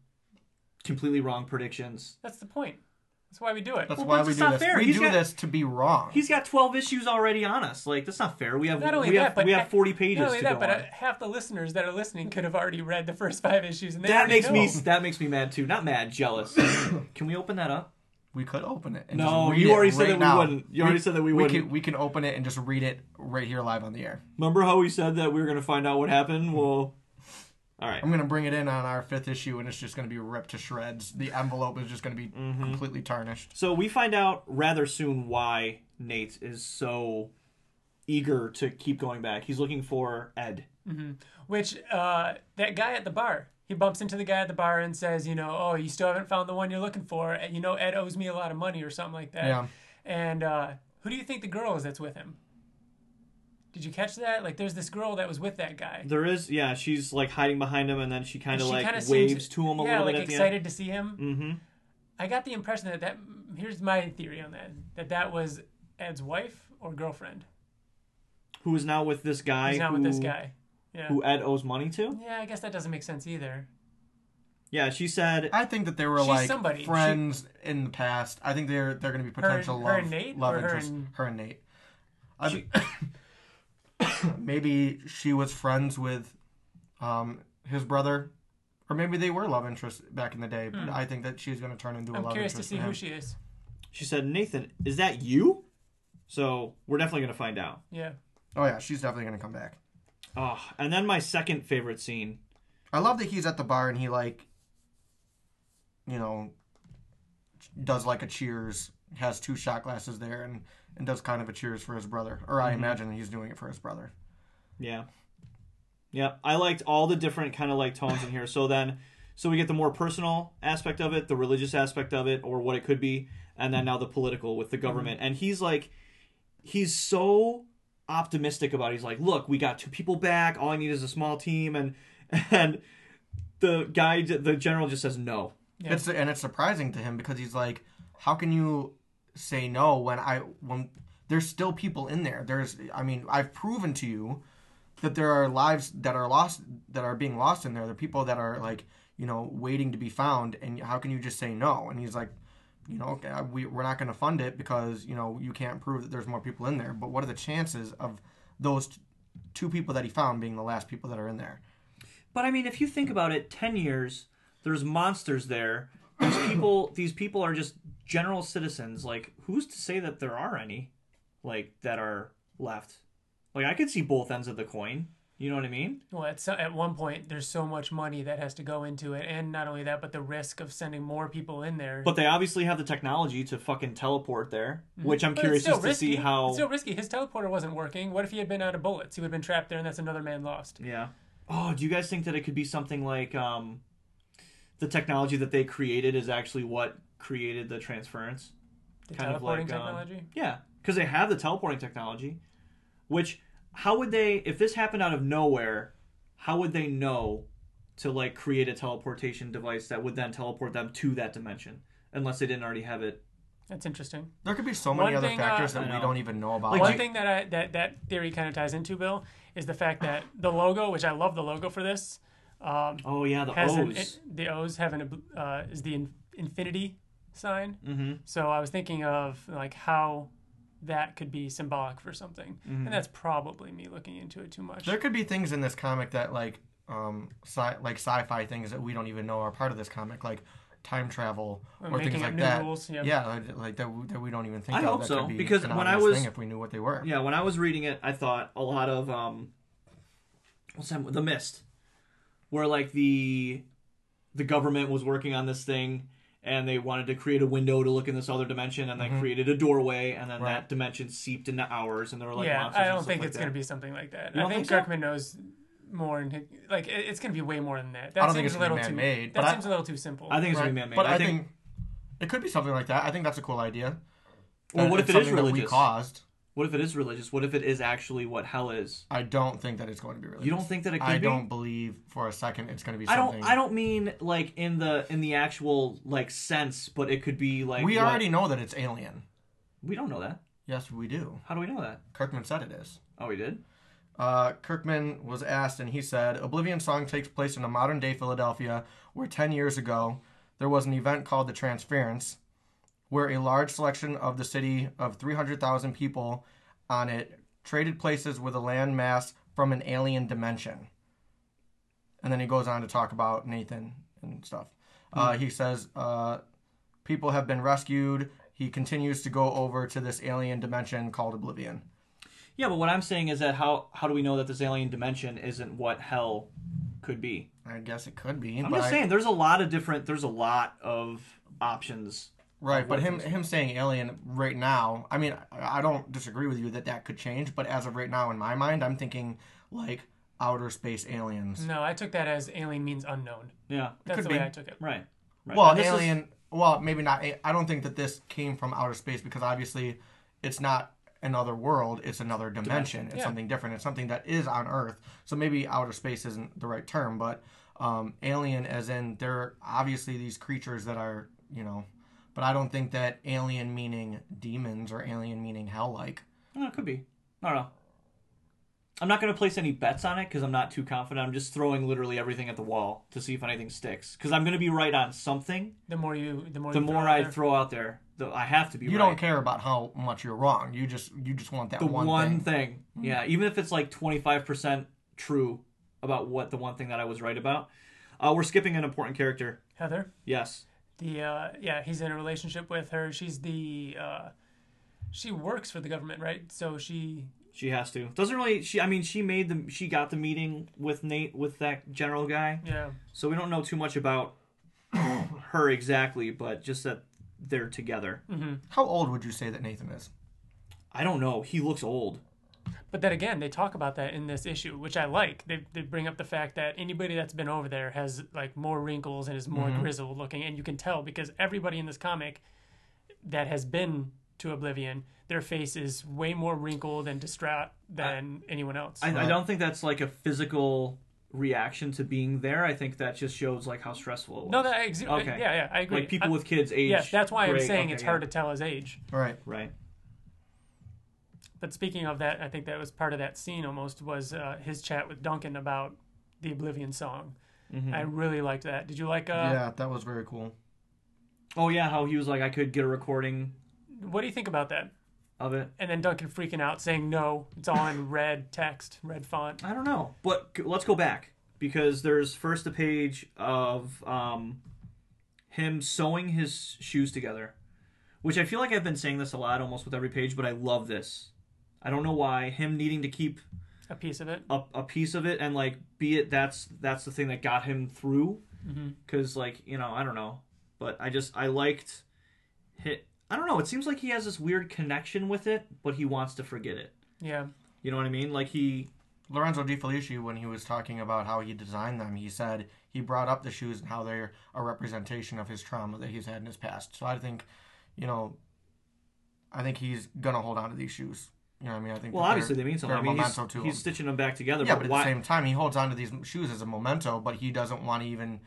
completely wrong predictions. That's the point. That's why we do it. That's Well, why but we it's do not this. fair. We He's do got- this to be wrong. He's got 12 issues already on us. Like that's not fair. We have Not only we that, have but we have 40 pages Not only to that, go but on. uh, half the listeners that are listening could have already read the first five issues, and they that already makes me know. that makes me mad too. Not mad, jealous. Can we open that up? We could open it. And No, just read you it already said right that we now. wouldn't. You already said that we we wouldn't. Can, we can open it and just read it right here live on the air. Remember how we said that we were going to find out what happened? Well, all right. I'm gonna bring it in on our fifth issue, and it's just gonna be ripped to shreds. The envelope is just gonna be Mm-hmm. completely tarnished. So we find out rather soon why Nate is so eager to keep going back. He's looking for Ed. Which uh, that guy at the bar, he bumps into the guy at the bar and says, you know, oh, you still haven't found the one you're looking for. You know, Ed owes me a lot of money or something like that. Yeah. And uh, who do you think the girl is that's with him? Did you catch that? Like, there's this girl that was with that guy. There is, yeah, she's like hiding behind him, and then she kind of like kinda waves seems- to him a yeah, little like bit at excited to see him. Mm-hmm. I got the impression that that here's my theory on that that that was Ed's wife or girlfriend. Who is now with this guy? He's not who, with this guy. Yeah. Who Ed owes money to? Yeah, I guess that doesn't make sense either. Yeah, she said. I think that they were like somebody. She- friends in the past. I think they're they're gonna be potential her love and Nate, love or her interest. and- Her and Nate. I- She- maybe she was friends with um, his brother, or maybe they were love interests back in the day. But I think that she's gonna turn into a Hmm. I'm love curious to interest. see for who him. she is. She said, Nathan, is that you? So we're definitely gonna find out. Yeah. Oh yeah, she's definitely gonna come back. Oh, and then my second favorite scene. I love that he's at the bar and he like, you know, does like a cheers. Has two shot glasses there and and does kind of a cheers for his brother. Or I mm-hmm. imagine he's doing it for his brother. Yeah. Yeah, I liked all the different kind of like tones in here. So then, so we get the more personal aspect of it, the religious aspect of it, or what it could be, and then now the political with the government. Mm-hmm. And he's like, he's so optimistic about. It. He's like, look, we got two people back. All I need is a small team, and and the guy, the general, just says no. Yeah. It's and it's surprising to him because he's like, how can you say no when I when there's still people in there? There's I mean I've proven to you that there are lives that are lost that are being lost in there. There are people that are like you know waiting to be found, and how can you just say no? And he's like. You know, okay, we, we're not going to fund it because, you know, you can't prove that there's more people in there. But what are the chances of those t- two people that he found being the last people that are in there? But I mean, if you think about it, ten years, there's monsters there. These people, these people are just general citizens. Like, who's to say that there are any, like that are left? Like, I could see both ends of the coin. You know what I mean? Well, at, so, at one point, there's so much money that has to go into it, and not only that, but the risk of sending more people in there. But they obviously have the technology to fucking teleport there, which I'm But curious just to see how. It's still risky. His teleporter wasn't working. What if he had been out of bullets? He would have been trapped there, and that's another man lost. Yeah. Oh, do you guys think that it could be something like um, the technology that they created is actually what created the transference? The Kind of teleporting like, um, technology. Yeah, because they have the teleporting technology. Which, how would they, if this happened out of nowhere, how would they know to like create a teleportation device that would then teleport them to that dimension, unless they didn't already have it? That's interesting. There could be so many One other thing, factors uh, that I we don't even know about. Like, One Like, thing that I that that theory kind of ties into, Bill, is the fact that the logo, which I love the logo for this, um, Oh yeah, the has an, O's. it, the O's have an uh, is the in, infinity sign. mm-hmm. So I was thinking of like how that could be symbolic for something, Mm-hmm. and that's probably me looking into it too much. there could be things in this comic that like um sci- like sci-fi things that we don't even know are part of this comic, like time travel Or or things like that. rules. Yeah. Yeah, like, like that, we- that we don't even think I of. hope that so, could be because an when I was- thing if we knew what they were. Yeah, when I was reading it, I thought a lot of um, what's that? The Mist, where like the the government was working on this thing, and they wanted to create a window to look in this other dimension, and they Mhm. created a doorway, and then Right. that dimension seeped into ours, and there were like yeah, monsters I don't stuff think like it's going to be something like that. You I don't think think so? Kirkman knows more, and like it's going to be way more than that. That I don't seems think it's a little be too man-made, That but I- seems a little too simple. I think it's Right. gonna be man-made. But I think, it could be something like that. I think that's a cool idea. or what if it's it is something that we caused? What if it is religious? What if it is actually what hell is? I don't think that it's going to be religious. You don't think that it could be? I be? don't believe for a second it's going to be I something. don't. I don't mean like in the in the actual like sense, but it could be like we what- already know that it's alien. we don't know that. Yes, we do. How do we know that? Kirkman said it is. Oh, we did. Uh, Kirkman was asked, and he said, Oblivion Song takes place in a modern day Philadelphia where 10 years ago there was an event called the Transference, where a large selection of the city of 300,000 people on it traded places with a land mass from an alien dimension. And then he goes on to talk about Nathan and stuff. Uh, he says, uh, people have been rescued. He continues to go over to this alien dimension called Oblivion. Yeah, but what I'm saying is that how how do we know that this alien dimension isn't what hell could be? I guess it could be. I'm just saying there's a lot of different there's a lot of options. Right, but him him saying alien right now, I mean, I I don't disagree with you that that could change, but as of right now, in my mind, I'm thinking like outer space aliens. no, I took that as alien means unknown. Yeah. That's could the be. way I took it. Right. Right. Well, And this is- alien. Well, maybe not. I don't think that this came from outer space because obviously, it's not another world. It's another dimension. It's yeah. something different. It's something that is on Earth. So maybe outer space isn't the right term, but um, alien, as in they're obviously these creatures that are you know. But I don't think that alien meaning demons or alien meaning hell like. Oh, it could be. I don't know. I'm not going to place any bets on it because I'm not too confident. I'm just throwing literally everything at the wall to see if anything sticks. Because I'm going to be right on something. The more you, the more The you more out I there. throw out there, the, I have to be You right. don't care about how much you're wrong. You just you just want that the one, one, thing. thing. Yeah, even if it's like 25% true about what the one thing that I was right about. Uh, we're skipping an important character. Heather. Yes. The uh, yeah, he's in a relationship with her. She's the uh, she works for the government, right? So she She has to. Doesn't really. She. I mean, she made the. She got the meeting with Nate with that general guy. yeah. So we don't know too much about her exactly, but just that they're together. How old would you say that Nathan is? I don't know. He looks old. But then again, they talk about that in this issue, which I like. They, they bring up the fact that anybody that's been over there has like more wrinkles and is more mm-hmm. grizzled looking, and you can tell because everybody in this comic that has been to Oblivion, their face is way more wrinkled and distraught than anyone else. I, I don't think that's like a physical reaction to being there. I think that just shows like how stressful it was. no, that I exa- Okay. yeah, yeah, I agree. like people I- with kids age. yes, that's why I'm great, saying okay, it's yeah. hard to tell his age. Right. Right. But speaking of that, I think that was part of that scene almost was uh, his chat with Duncan about the Oblivion song. Mm-hmm. I really liked that. Did you like? Uh, yeah, that was very cool. Oh yeah, how he was like, I could get a recording What do you think about that? of it. And then Duncan freaking out, saying no, it's all in red text, red font. I don't know, but let's go back because there's first a page of um, him sewing his shoes together, which I feel like I've been saying this a lot almost with every page, but I love this. I don't know why him needing to keep a piece of it. a, a piece of it and like be it that's that's the thing that got him through Mm-hmm. because like you know i don't know but i just i liked hit i don't know it seems like he has this weird connection with it but he wants to forget it Yeah. you know what i mean like he Lorenzo De Felici, when he was talking about how he designed them, he said he brought up the shoes and how they're a representation of his trauma that he's had in his past. So I think, you know, I think he's gonna hold on to these shoes. You know what I mean? I think. well obviously they're- mean something i mean he's, he's him. stitching them back together Yeah, but, but at why the same time, he holds on to these shoes as a memento, but he doesn't want to even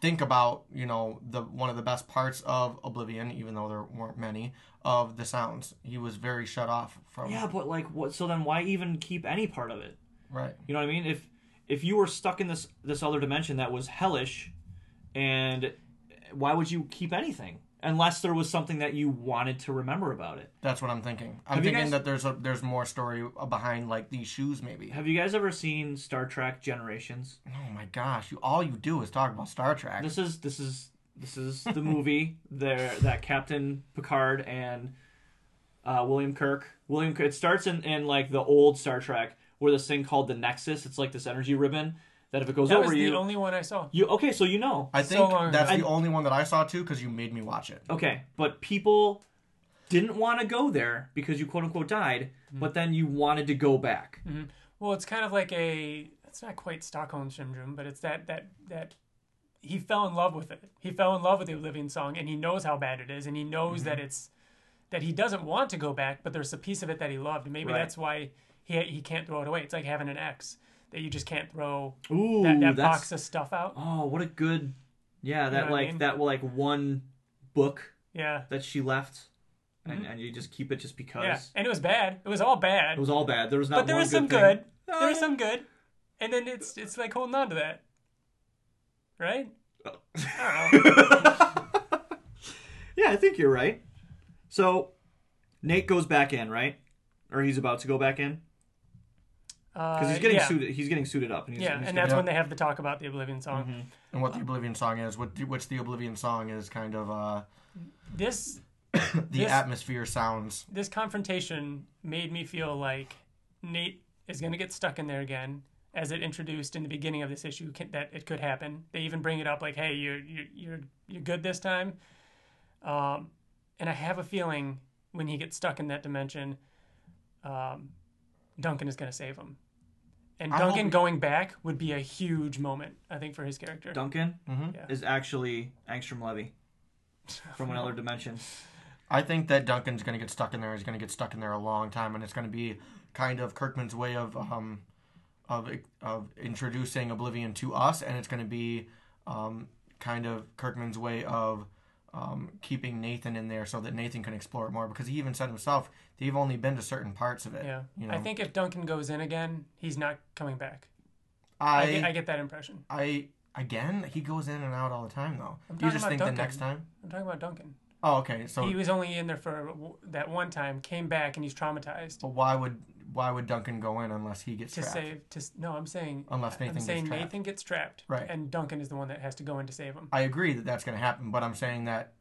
think about you know the one of the best parts of Oblivion, even though there weren't many of the sounds. He was very shut off from. yeah but like what so then why even keep any part of it Right. you know what i mean if if you were stuck in this this other dimension that was hellish and why would you keep anything unless there was something that you wanted to remember about it That's what I'm thinking. I'm Have thinking guys- that there's a there's more story behind like these shoes, maybe. Have you guys ever seen Star Trek Generations? Oh my gosh, you all you do is talk about Star Trek. This is this is this is the movie there that Captain Picard and uh, William Kirk. William it starts in, in like the old Star Trek where this thing called the Nexus. It's like this energy ribbon that if it goes That over was you, the only one I saw. you okay. So you know I so think long that's ago. the only one that I saw too because you made me watch it. okay, but people didn't want to go there because you quote unquote died, Mm-hmm. but then you wanted to go back. Well, it's kind of like a. It's not quite Stockholm syndrome, but it's that that that he fell in love with it. He fell in love with the Oblivion song, and he knows how bad it is, and he knows Mm-hmm. that it's that he doesn't want to go back, but there's a piece of it that he loved, maybe Right. that's why he he can't throw it away. It's like having an ex that you just can't throw Ooh, that, that box of stuff out. oh, what a good yeah. That know what I like mean? that like one book Yeah, that she left, and, and you just keep it just because. Mm-hmm. yeah, and it was bad. It was all bad, It was all bad. There was not but there was some thing. good. Oh, There was yeah. some good, and then it's it's like holding on to that, right? Oh. I yeah, I think you're right. So Nate goes back in, right? Or he's about to go back in because he's Uh, getting yeah. suited. He's getting suited up, and he's, Yeah, he's and that's Yeah. when they have the talk about the Oblivion song. Mm-hmm. And what the Oblivion song is, what which the Oblivion song is kind of uh, This the This- atmosphere sounds. this confrontation made me feel like Nate is going to get stuck in there again, as it introduced in the beginning of this issue can, that it could happen. They even bring it up like, "Hey, you're you're you're, you're good this time," um, and I have a feeling when he gets stuck in that dimension, um, Duncan is going to save him. And I Duncan hope- going back would be a huge moment, I think, for his character. Duncan Mhm. Yeah. is actually Angstrom Levy from another dimension. I think that Duncan's going to get stuck in there. He's going to get stuck in there a long time, and it's going to be kind of Kirkman's way of um, of of introducing Oblivion to us, and it's going to be um, kind of Kirkman's way of um, keeping Nathan in there so that Nathan can explore it more. Because he even said himself they've only been to certain parts of it. Yeah, you know, I think if Duncan goes in again, he's not coming back. I I get, I get that impression. I again he goes in and out all the time though. I'm You just think Duncan. the next time. I'm talking about Duncan. Oh, okay. So, he was only in there for that one time, came back, and he's traumatized. but why would why would Duncan go in unless he gets To trapped? save, to no, I'm saying, Unless Nathan I'm gets saying trapped. Nathan gets trapped, Right. And Duncan is the one that has to go in to save him. I agree that that's going to happen, but I'm saying that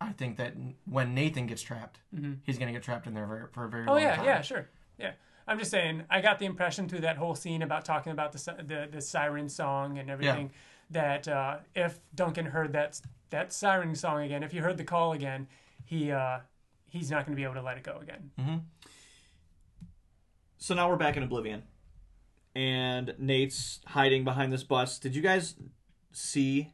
I think that when Nathan gets trapped, he's going to get trapped in there for, for a very Mm-hmm. Oh long yeah, time. yeah, sure, yeah. I'm just saying, I got the impression through that whole scene about talking about the the, the siren song and everything that uh, if Duncan heard that that siren song again, if he heard the call again, he uh, he's not going to be able to let it go again. So now we're back in Oblivion, and Nate's hiding behind this bus. Did you guys see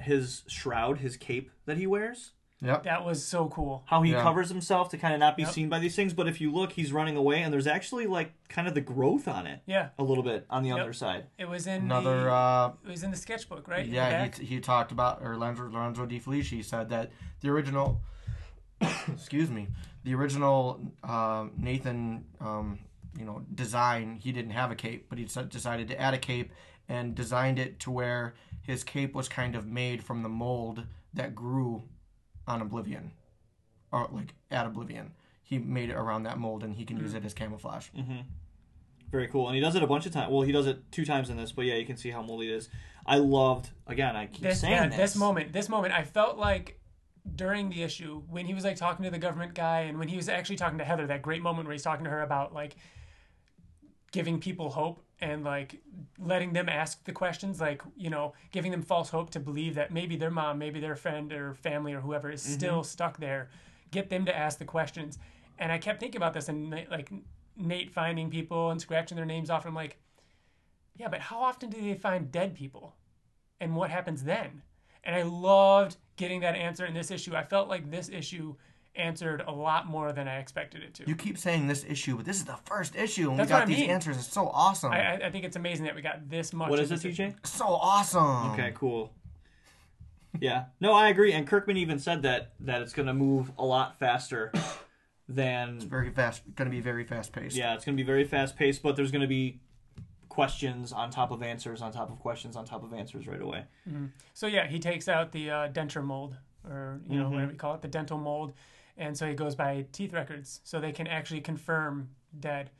his shroud, his cape that he wears? Yep. That was so cool. How he Yeah. covers himself to kind of not be Yep. seen by these things. But if you look, he's running away, and there's actually like kind of the growth on it Yeah, a little bit on the Yep. other side. it was in Another, the, uh, it was in the sketchbook, right? Yeah, back? he, he talked about, or Lorenzo, Lorenzo De Felici said that the original, excuse me, the original um, Nathan, um, you know, design, he didn't have a cape, but he decided to add a cape and designed it to where his cape was kind of made from the mold that grew on Oblivion, or like at Oblivion. He made it around that mold, and he can Hmm. use it as camouflage. Very cool, and he does it a bunch of times. Well, he does it two times in this, but yeah, you can see how moldy it is. I loved again. I keep this, saying yeah, this. this moment, this moment, I felt like during the issue when he was like talking to the government guy, and when he was actually talking to Heather, that great moment where he's talking to her about like giving people hope and like letting them ask the questions, like you know, giving them false hope to believe that maybe their mom, maybe their friend or family or whoever is still mm-hmm. stuck there. Get them to ask the questions. And I kept thinking about this and like Nate finding people and scratching their names off. I'm like, yeah, but how often do they find dead people? And what happens then? And I loved getting that answer in this issue. I felt like this issue answered a lot more than I expected it to. You keep saying this issue, but this is the first issue, and That's we got I these mean. answers. It's so awesome. I, I- I think it's amazing that we got this much. What of is it, this issue. TJ? so awesome. Okay, cool. Yeah, no, I agree. And Kirkman even said that that it's going to move a lot faster than it's Very fast. Going to be very fast paced. yeah, it's going to be very fast paced. But there's going to be questions on top of answers on top of questions on top of answers right away. So yeah, he takes out the uh, denture mold, or you know Mm-hmm. whatever you call it, the dental mold, and so he goes by teeth records, so they can actually confirm dead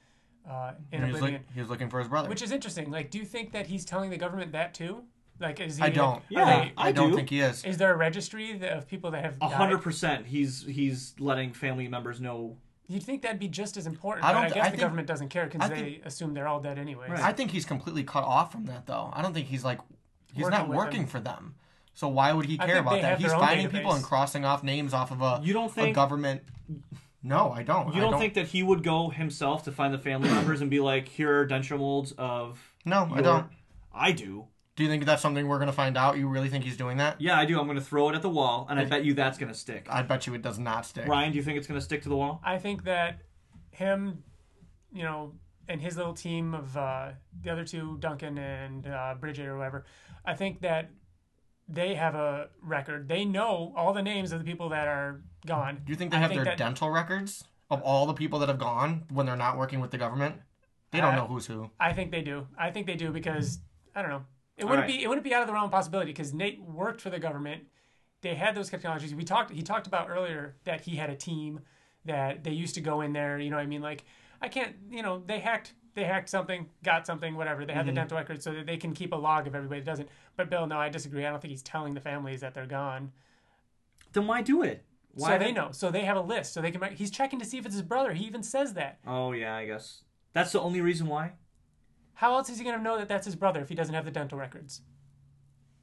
uh, in he was, oblivion. look, he was looking for his brother. Which is interesting. Like, do you think that he's telling the government that too? Like, is he? I don't. are Yeah, they- I I don't do. think he is. is there a registry that- of people that have A hundred percent. He's he's letting family members know. You'd think that'd be just as important, I don't I guess I the think- government doesn't care because they think- assume they're all dead anyway. Right. I think he's completely cut off from that, though. I don't think he's like he's Working not working them. for them. So why would he care about that? He's their own finding people and crossing off names off of a You don't a think government. No, I don't. you I don't, think that he would go himself to find the family members and be like, "Here are denture molds of." No, I don't. I do. Do you think that's something we're gonna find out? You really think he's doing that? Yeah, I do. I'm going to throw it at the wall, and I bet you that's going to stick. I bet you it does not stick. Ryan, do you think it's going to stick to the wall? I think that him, you know, and his little team of uh, the other two, Duncan and uh, Bridget or whatever, I think that they have a record. They know all the names of the people that are gone. Do you think they I have think their that- dental records of all the people that have gone when they're not working with the government? They don't Uh, know who's who. I think they do. I think they do because I don't know. It wouldn't right. be it wouldn't be out of the realm of possibility because Nate worked for the government. They had those technologies. We talked. He talked about earlier that he had a team that they used to go in there. You know, what I mean, like I can't. You know, they hacked. They hacked something, got something, whatever. They have Mm-hmm. the dental records so that they can keep a log of everybody that doesn't. But Bill, no, I disagree. I don't think he's telling the families that they're gone. Then why do it? Why so they know. So they have a list. So they can. He's checking to see if it's his brother. He even says that. Oh yeah, I guess that's the only reason why. How else is he going to know that that's his brother if he doesn't have the dental records?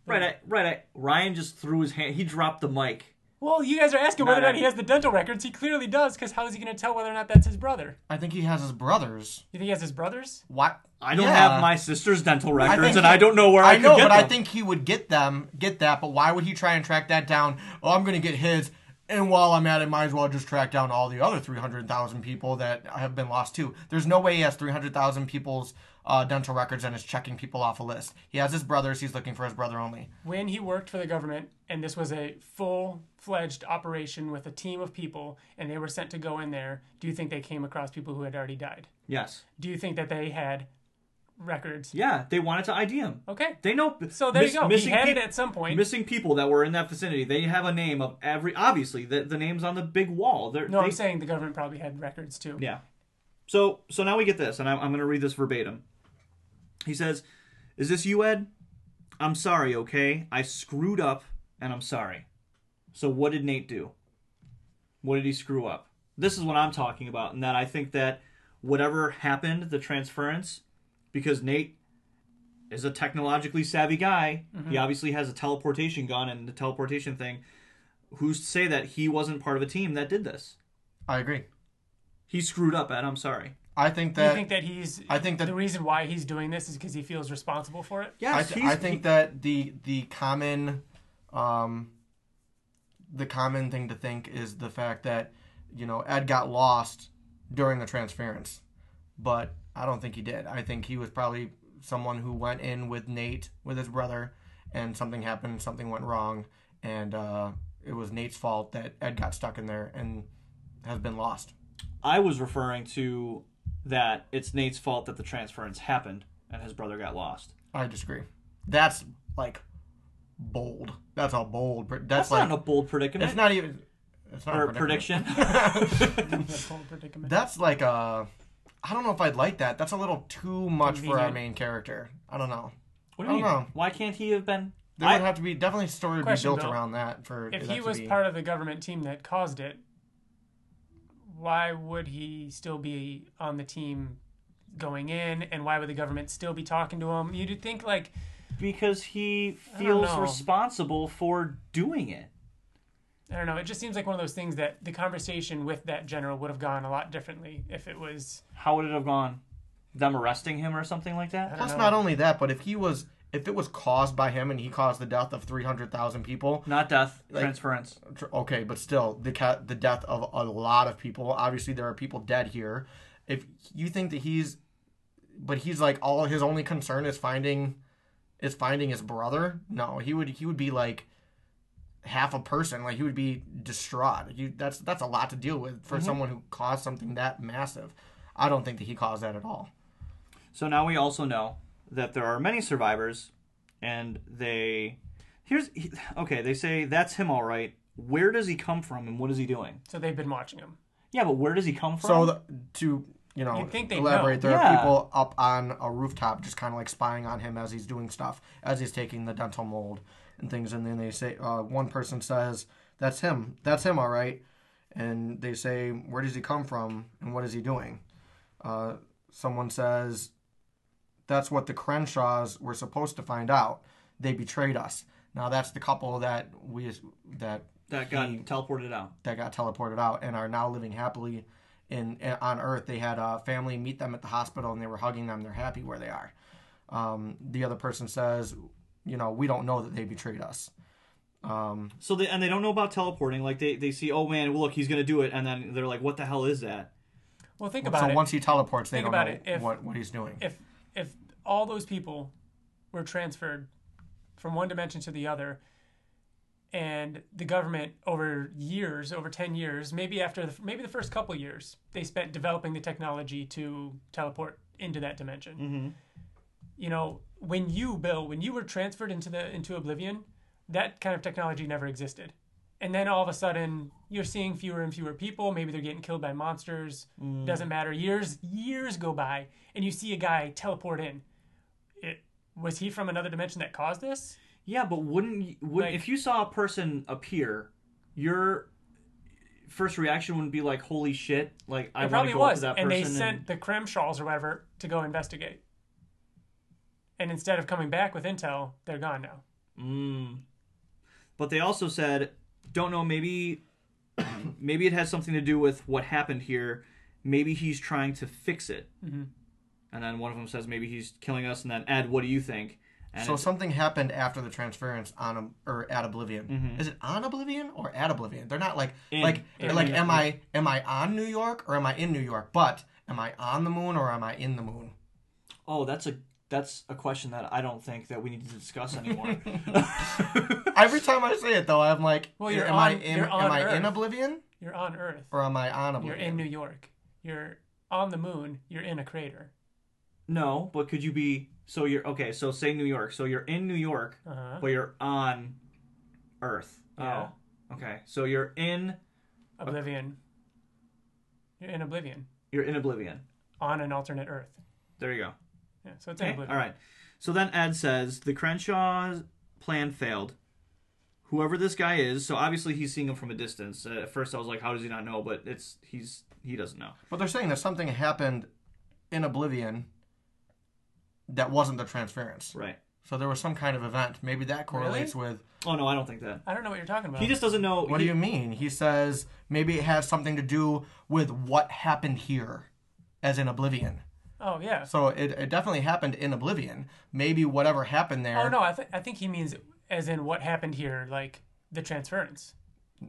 Right, I, right. I, Ryan just threw his hand. He dropped the mic. Well, you guys are asking No, whether or no. not he has the dental records. He clearly does, because how is he going to tell whether or not that's his brother? I think he has his brothers. You think he has his brothers? What? I don't Yeah. have my sister's dental records, think and he- I don't know where I, I know, could get but I them. think he would get them, get that. But why would he try and track that down? Oh, I'm going to get his, and while I'm at it, might as well just track down all the other 300,000 people that have been lost too. There's no way he has 300,000 people's uh, dental records and is checking people off a list. He has his brothers. He's looking for his brother only. When he worked for the government, and this was a full fledged operation with a team of people, and they were sent to go in there, do you think they came across people who had already died? yes. Do you think that they had records? Yeah, they wanted to ID him. Okay. They know. So there miss- you go. He Missing had peop- it at some point. Missing people that were in that vicinity. They have a name of every. Obviously, the the names on the big wall. They're, no, they, I'm saying the government probably had records too. Yeah. So so now we get this, and I'm, I'm going to read this verbatim. He says, "Is this you, Ed? I'm sorry. Okay, I screwed up, and I'm sorry. So what did Nate do? What did he screw up? This is what I'm talking about, and that I think that whatever happened, the transference, because Nate is a technologically savvy guy. He mm-hmm. obviously has a teleportation gun and the teleportation thing. Who's to say that he wasn't part of a team that did this? I agree. He screwed up, Ed. I'm sorry. I think Do you that think that he's? I think that- the reason why he's doing this is because he feels responsible for it. I, th- I think that the the common um, the common thing to think is the fact that you know Ed got lost during the transference, but I don't think he did. I think he was probably someone who went in with Nate with his brother, and something happened, something went wrong, and uh, it was Nate's fault that Ed got stuck in there and has been lost. I was referring to that it's Nate's fault that the transference happened and his brother got lost. I disagree. That's like bold. That's a bold. That's, That's like not a bold predicament It's not even. It's not or a a prediction. That's the whole predicament. That's like a. I don't know if I'd like that. That's a little too much for our main character. I don't know. what do you don't mean? know. Why can't he have been? There I- would have to be definitely a story to be built Bill. around that for. if that he was be- part of the government team that caused it, why would he still be on the team going in, and why would the government still be talking to him? You'd think like, because he feels responsible for doing it. I don't know. It just seems like one of those things that the conversation with that general would have gone a lot differently if it was. How would it have gone? Them arresting him or something like that? Plus, know. not only that, but if he was, if it was caused by him and he caused the death of three hundred thousand people, Not death, Like- transference. tr- okay, but still, the ca- the death of a lot of people. Obviously, there are people dead here. If you think that he's, but he's like all his only concern is finding, is finding his brother. No, he would he would be like half a person. Like he would be distraught. You that's that's a lot to deal with for mm-hmm. someone who caused something that massive. I don't think that he caused that at all. So now we also know that there are many survivors, and they here's he- okay. They say that's him, all right. Where does he come from, and what is he doing? So they've been watching him. Yeah, but where does he come from? So the, to you know You'd think they'd elaborate, know. there Yeah. are people up on a rooftop just kind of like spying on him as he's doing stuff, as he's taking the dental mold and things. And then they say uh, one person says, "That's him. That's him, all right." And they say, "Where does he come from, and what is he doing?" Uh, someone says, "That's what the Crenshaws were supposed to find out. They betrayed us." Now that's the couple that we that that got he- teleported out. that got teleported out and are now living happily in, on Earth. They had a family meet them at the hospital and they were hugging them. They're happy where they are. Um, the other person says, you know, we don't know that they betrayed us. Um, So they and they don't know about teleporting. Like they, they see, oh man, well, look, he's gonna do it, and then they're like, what the hell is that? Well, think so about it. So once he teleports, they Think don't about know it. If- what, what he's doing. if if all those people were transferred from one dimension to the other and the government over years over 10 years maybe after the, maybe the first couple years they spent developing the technology to teleport into that dimension Mm-hmm. you know when you bill when you were transferred into the into oblivion that kind of technology never existed and then all of a sudden you're seeing fewer and fewer people. Maybe they're getting killed by monsters. Doesn't matter. Years years go by and you see a guy teleport in. It was he from another dimension that caused this? Yeah, but wouldn't would Like- if you saw a person appear, your first reaction wouldn't be like, "Holy shit!" Like I probably go was and they sent the Crenshaws or whatever to go investigate. And instead of coming back with intel they're gone now. Mm. But they also said, don't know, maybe maybe it has something to do with what happened here. Maybe he's trying to fix it. Mm-hmm. And then one of them says, maybe he's killing us. And then Ed, what do you think? And so something happened after the transference on a, or at Oblivion. Mhm. Is it on Oblivion or at Oblivion? They're not like In- like in like New am I am I on New York or am I in New York? But am I on the moon or am I in the moon? oh, that's a that's a question that I don't think that we need to discuss anymore. Every time I say it though, I'm like, Well, you're am on- I in you're am on I in Oblivion you're on earth or am I on oblivion? you're in New York you're on the moon you're in a crater no, but could you be? So you're okay. So say New York. So you're in New York, uh-huh. but you're on Earth. Yeah. Oh, okay. So you're in oblivion you're in oblivion you're in Oblivion. on an alternate earth There you go. Yeah so it's in Okay, oblivion all right. So then Ed says the Crenshaw plan failed. Whoever this guy is, so obviously he's seeing him from a distance. Uh, at first, I was like, "How does he not know?" But it's he's he doesn't know. But they're saying that something happened in Oblivion that wasn't the transference. Right? So there was some kind of event. Maybe that correlates with. Oh no, I don't think that. I don't know what you're talking about He just doesn't know. What he- do you mean? He says maybe it has something to do with what happened here, as in Oblivion. Oh yeah So it, it definitely happened in Oblivion. Maybe whatever happened there. oh no I, th- I think he means as in what happened here like the transference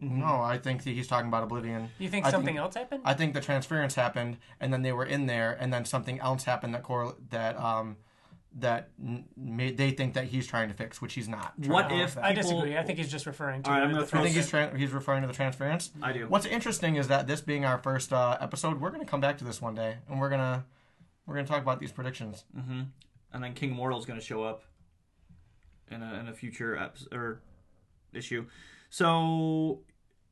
No, I think that he's talking about Oblivion. you think I something think- else happened I think the transference happened, and then they were in there, and then something else happened that correl- that um that n- made they think that he's trying to fix, which he's not. What if I disagree. I think he's just referring to. All right, the- I'm gonna the throw I think he's tra- he's referring to the transference. I do. What's interesting is that this being our first uh, episode, we're going to come back to this one day, and we're gonna we're gonna talk about these predictions. hmm And then King Mortal's going to show up in a, in a future episode or issue. So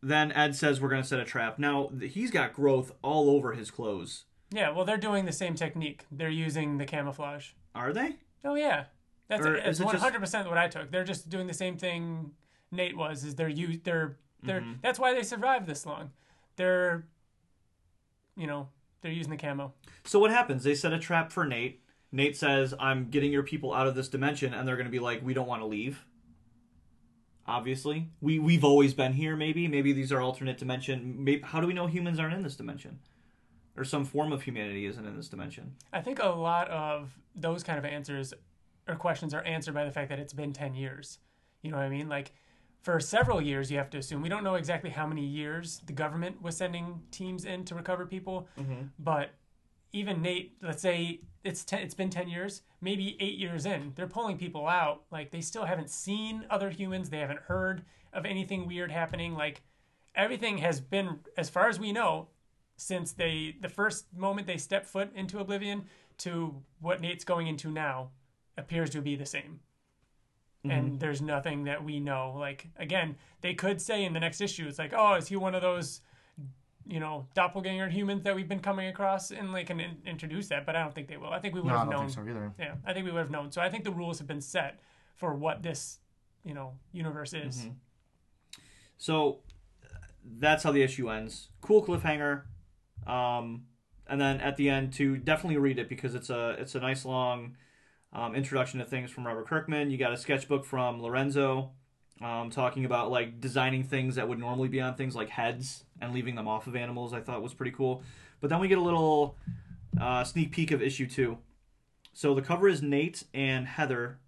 then Ed says we're going to set a trap. Now he's got growth all over his clothes. Yeah, well, they're doing the same technique. They're using the camouflage. Are they? Oh yeah, that's Or it hundred percent what I took. They're just doing the same thing Nate was. Is they're you they're they're Mhm. that's why they survived this long. They're you know They're using the camo. So what happens? They set a trap for Nate. Nate says, "I'm getting your people out of this dimension," and they're going to be like, "We don't want to leave." Obviously, we we've always been here. Maybe maybe these are alternate dimension. Maybe, how do we know humans aren't in this dimension, or some form of humanity isn't in this dimension? I think a lot of those kind of answers or questions are answered by the fact that it's been 10 years. You know what I mean? Like for several years, you have to assume. We don't know exactly how many years the government was sending teams in to recover people, mm-hmm. but even Nate, let's say it's ten, it's been 10 years, maybe 8 years in, they're pulling people out. Like they still haven't seen other humans, they haven't heard of anything weird happening. Like everything has been as far as we know since they the first moment they step foot into oblivion to what Nate's going into now appears to be the same. And there's nothing that we know. Like again, they could say in the next issue, it's like, oh, is he one of those, you know, doppelganger humans that we've been coming across, and they can in- introduce that. But I don't think they will. I think we would No, I have don't known. think so either. Yeah, I think we would have known. So I think the rules have been set for what this, you know, universe is. Mm-hmm. So that's how the issue ends. Cool cliffhanger. Um, and then at the end, to definitely read it because it's a it's a nice long um, introduction to things from Robert Kirkman. You got a sketchbook from Lorenzo um, talking about like designing things that would normally be on things like heads and leaving them off of animals. I thought was pretty cool. But then we get a little uh, sneak peek of issue two. So the cover is Nate and Heather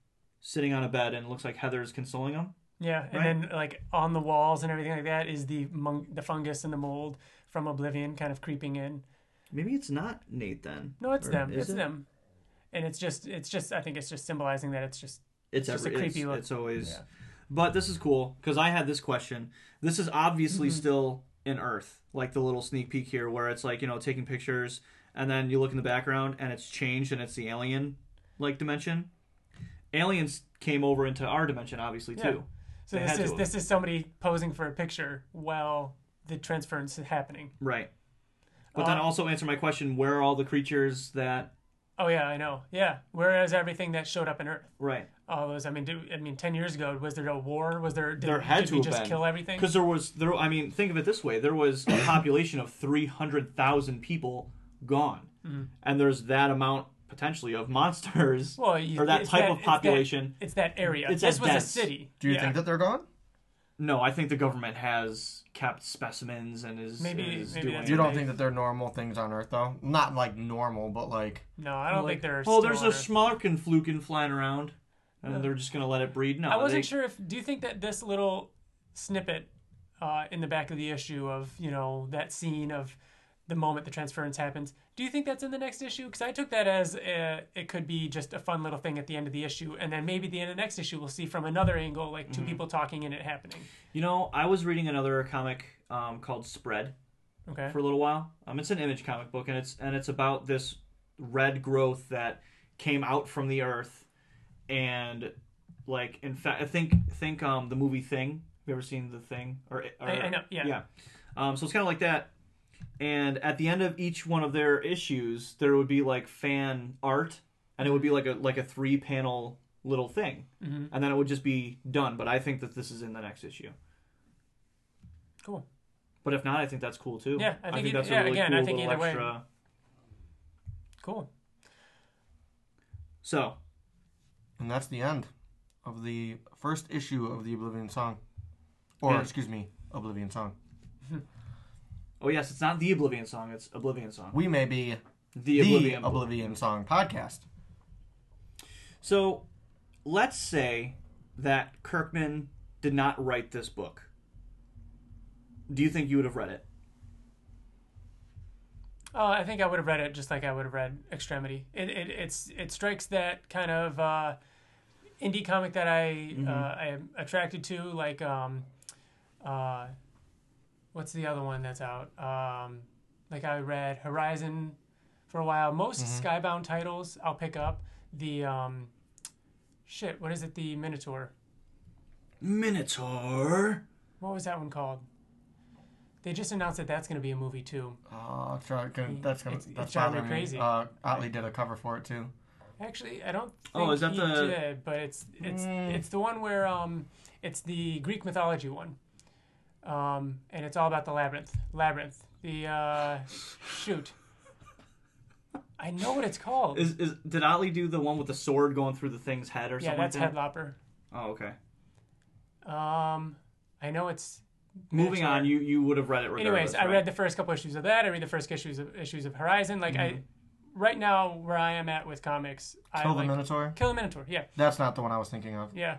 sitting on a bed, and it looks like Heather is consoling them. Yeah, and Right. then like on the walls and everything like that is the mung- the fungus and the mold from Oblivion kind of creeping in. Maybe it's not Nate then. No, it's Or them. It's it? them. And it's just it's just I think it's just symbolizing that it's just It's just every, a creepy it's, look. it's always. Yeah. But this is cool because I had this question. This is obviously Mm-hmm. still in Earth, like the little sneak peek here, where it's like you know taking pictures, and then you look in the background and it's changed and it's the alien like dimension. Aliens came over into our dimension, obviously Yeah. too. so They this is this is somebody posing for a picture while the transference is happening. Right. But then Uh, also answer my question: Where are all the creatures that? Oh yeah, I know. Yeah. Whereas everything that showed up in Earth, Right. all those. I mean, do, I mean, ten years ago, was there a war? Was there? Did, There had did to we have just been. kill everything? Because there was there. I mean, think of it this way: there was a population of three hundred thousand people gone, Mm-hmm. and there's that amount potentially of monsters Well, you, or that it's type of it's that- population. It's that, area. It's this was dense. a city. Do you yeah. think that they're gone? No, I think the government has kept specimens and is Maybe- is maybe doing. You don't they- think that they're normal things on Earth, though? Not like normal, but like No, I don't like, think they're. Oh, there's on a Earth. schmarkin flukin flying around, and Yeah. they're just gonna let it breed. No, I wasn't they- sure if. Do you think that this little snippet uh, in the back of the issue of you know that scene of the moment the transference happens? Do you think that's in the next issue? Because I took that as uh it could be just a fun little thing at the end of the issue, and then maybe the end of the next issue we'll see from another angle, like Mm-hmm. 2 people talking and it happening. You know, I was reading another comic um, called Spread. Okay. for a little while. Um, it's an image comic book, and it's and it's about this red growth that came out from the earth, and like in fact, I think think um the movie Thing. Have you ever seen the Thing? Or, or I- I know, yeah. yeah. Um, so it's kind of like that. And at the end of each one of their issues, there would be like fan art, and it would be like a like a three panel little thing, Mhm. and then it would just be done. But I think that this is in the next issue. Cool. But if not, I think that's cool too. Yeah, I think it- that's yeah, a really again, I cool think little either way. extra. Cool. So And that's the end of the first issue of the Oblivion Song. Or, Yeah. excuse me, Oblivion Song. Oh yes, it's not the Oblivion song; it's Oblivion song. We may be The, the Oblivion. Oblivion, Song podcast. So, let's say that Kirkman did not write this book. Do you think you would have read it? Oh, I think I would have read it just like I would have read Extremity. It, it it's it strikes that kind of uh, indie comic that I uh, I am attracted to. Like, um, uh, what's the other one that's out? Um, like I read Horizon for a while. Most Skybound titles I'll pick up. The um, shit, what is it? The Minotaur. Minotaur. What was that one called? They just announced that that's going to be a movie too. Oh, it's gonna, that's gonna It's- it's that's driving me bothering crazy. Uh, Ottley did a cover for it too. Actually, I don't. Think Oh, is that he the- Did, but it's it's Mm. it's the one where um it's the Greek mythology one, um and it's all about the labyrinth. Labyrinth. The uh, shoot. I know what it's called. Is, is did Ottley do the one with the sword going through the thing's head or yeah, something that's like that? Headlopper. Oh, okay. Um, I know it's. Moving on, you you would have read it regardless. Anyways, I right? read the first couple issues of that. I read the first issues of issues of Horizon. Like I, right now where I am at with comics, I Kill the like Minotaur. Kill the Minotaur. Yeah, That's not the one I was thinking of. yeah.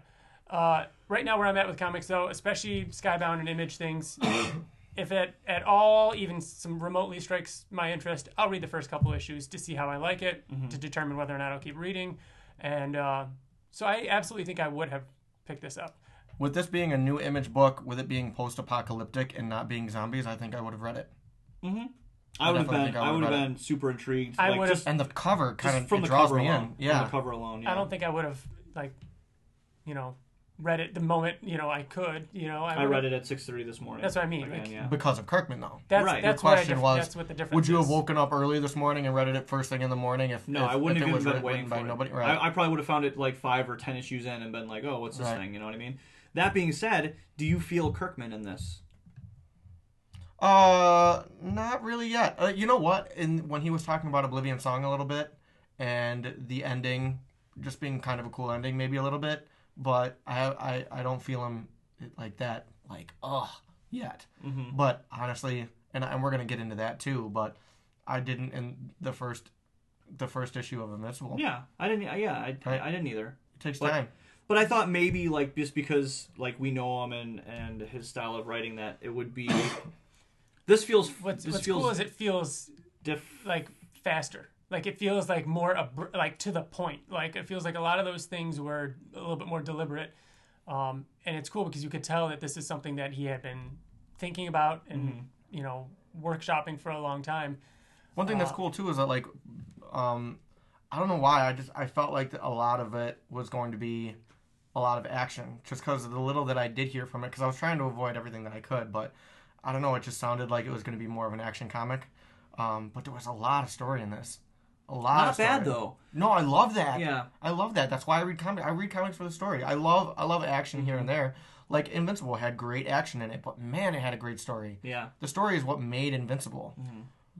Uh, right now where I'm at with comics though, especially Skybound and Image things, if it at all even some remotely strikes my interest, I'll read the first couple issues to see how I like it, to determine whether or not I'll keep reading. And uh, so I absolutely think I would have picked this up. With this being a new image book, with it being post-apocalyptic and not being zombies, I think I would have read it. Mm-hmm. I would have been I I would would've have read been super intrigued. I like, would've- And the cover kind of from the draws cover me alone. in. From Yeah. the cover alone. Yeah. I don't think I would have like, you know, read it the moment you know I could. You know, I read it at six thirty this morning. That's what I mean, Again, like- yeah. Because of Kirkman, though. That's Right. that's the what I question dif- was, that's what the difference. Would you have woken up early this morning and read it at first thing in the morning if No, if, I wouldn't if have it even was been written waiting by for nobody? it. Right. I, I probably would have found it like five or ten issues in and been like, "Oh, what's this Right. thing?" You know what I mean? That being said, do you feel Kirkman in this? Uh, not really yet. Uh, you know what? In when he was talking about Oblivion Song a little bit, and the ending just being kind of a cool ending, maybe a little bit, but I I, I don't feel him like that, like ugh, yet. Mm-hmm. But honestly, and and we're gonna get into that too. But I didn't in the first the first issue of Invincible. Yeah, I didn't. Yeah, I, Right. I, I didn't either. It takes But- time. But I thought maybe like just because like we know him and and his style of writing that it would be. this feels. What's this what's feels cool is it feels diff- like faster. Like it feels like more abr- like to the point. Like it feels like a lot of those things were a little bit more deliberate. Um, and it's cool because you could tell that this is something that he had been thinking about and Mm-hmm. you know workshopping for a long time. One thing that's Uh, cool too is that like, um, I don't know why I just I felt like a lot of it was going to be a lot of action just because of the little that I did hear from it because I was trying to avoid everything that I could but I don't know it just sounded like it was going to be more of an action comic, um, but there was a lot of story in this, a lot. not of story. bad though. No, I love that. Yeah. I love that. That's why I read comic. I read comics for the story. I love I love action here Mm-hmm. and there. Like Invincible had great action in it, but man, it had a great story. Yeah. The story is what made Invincible.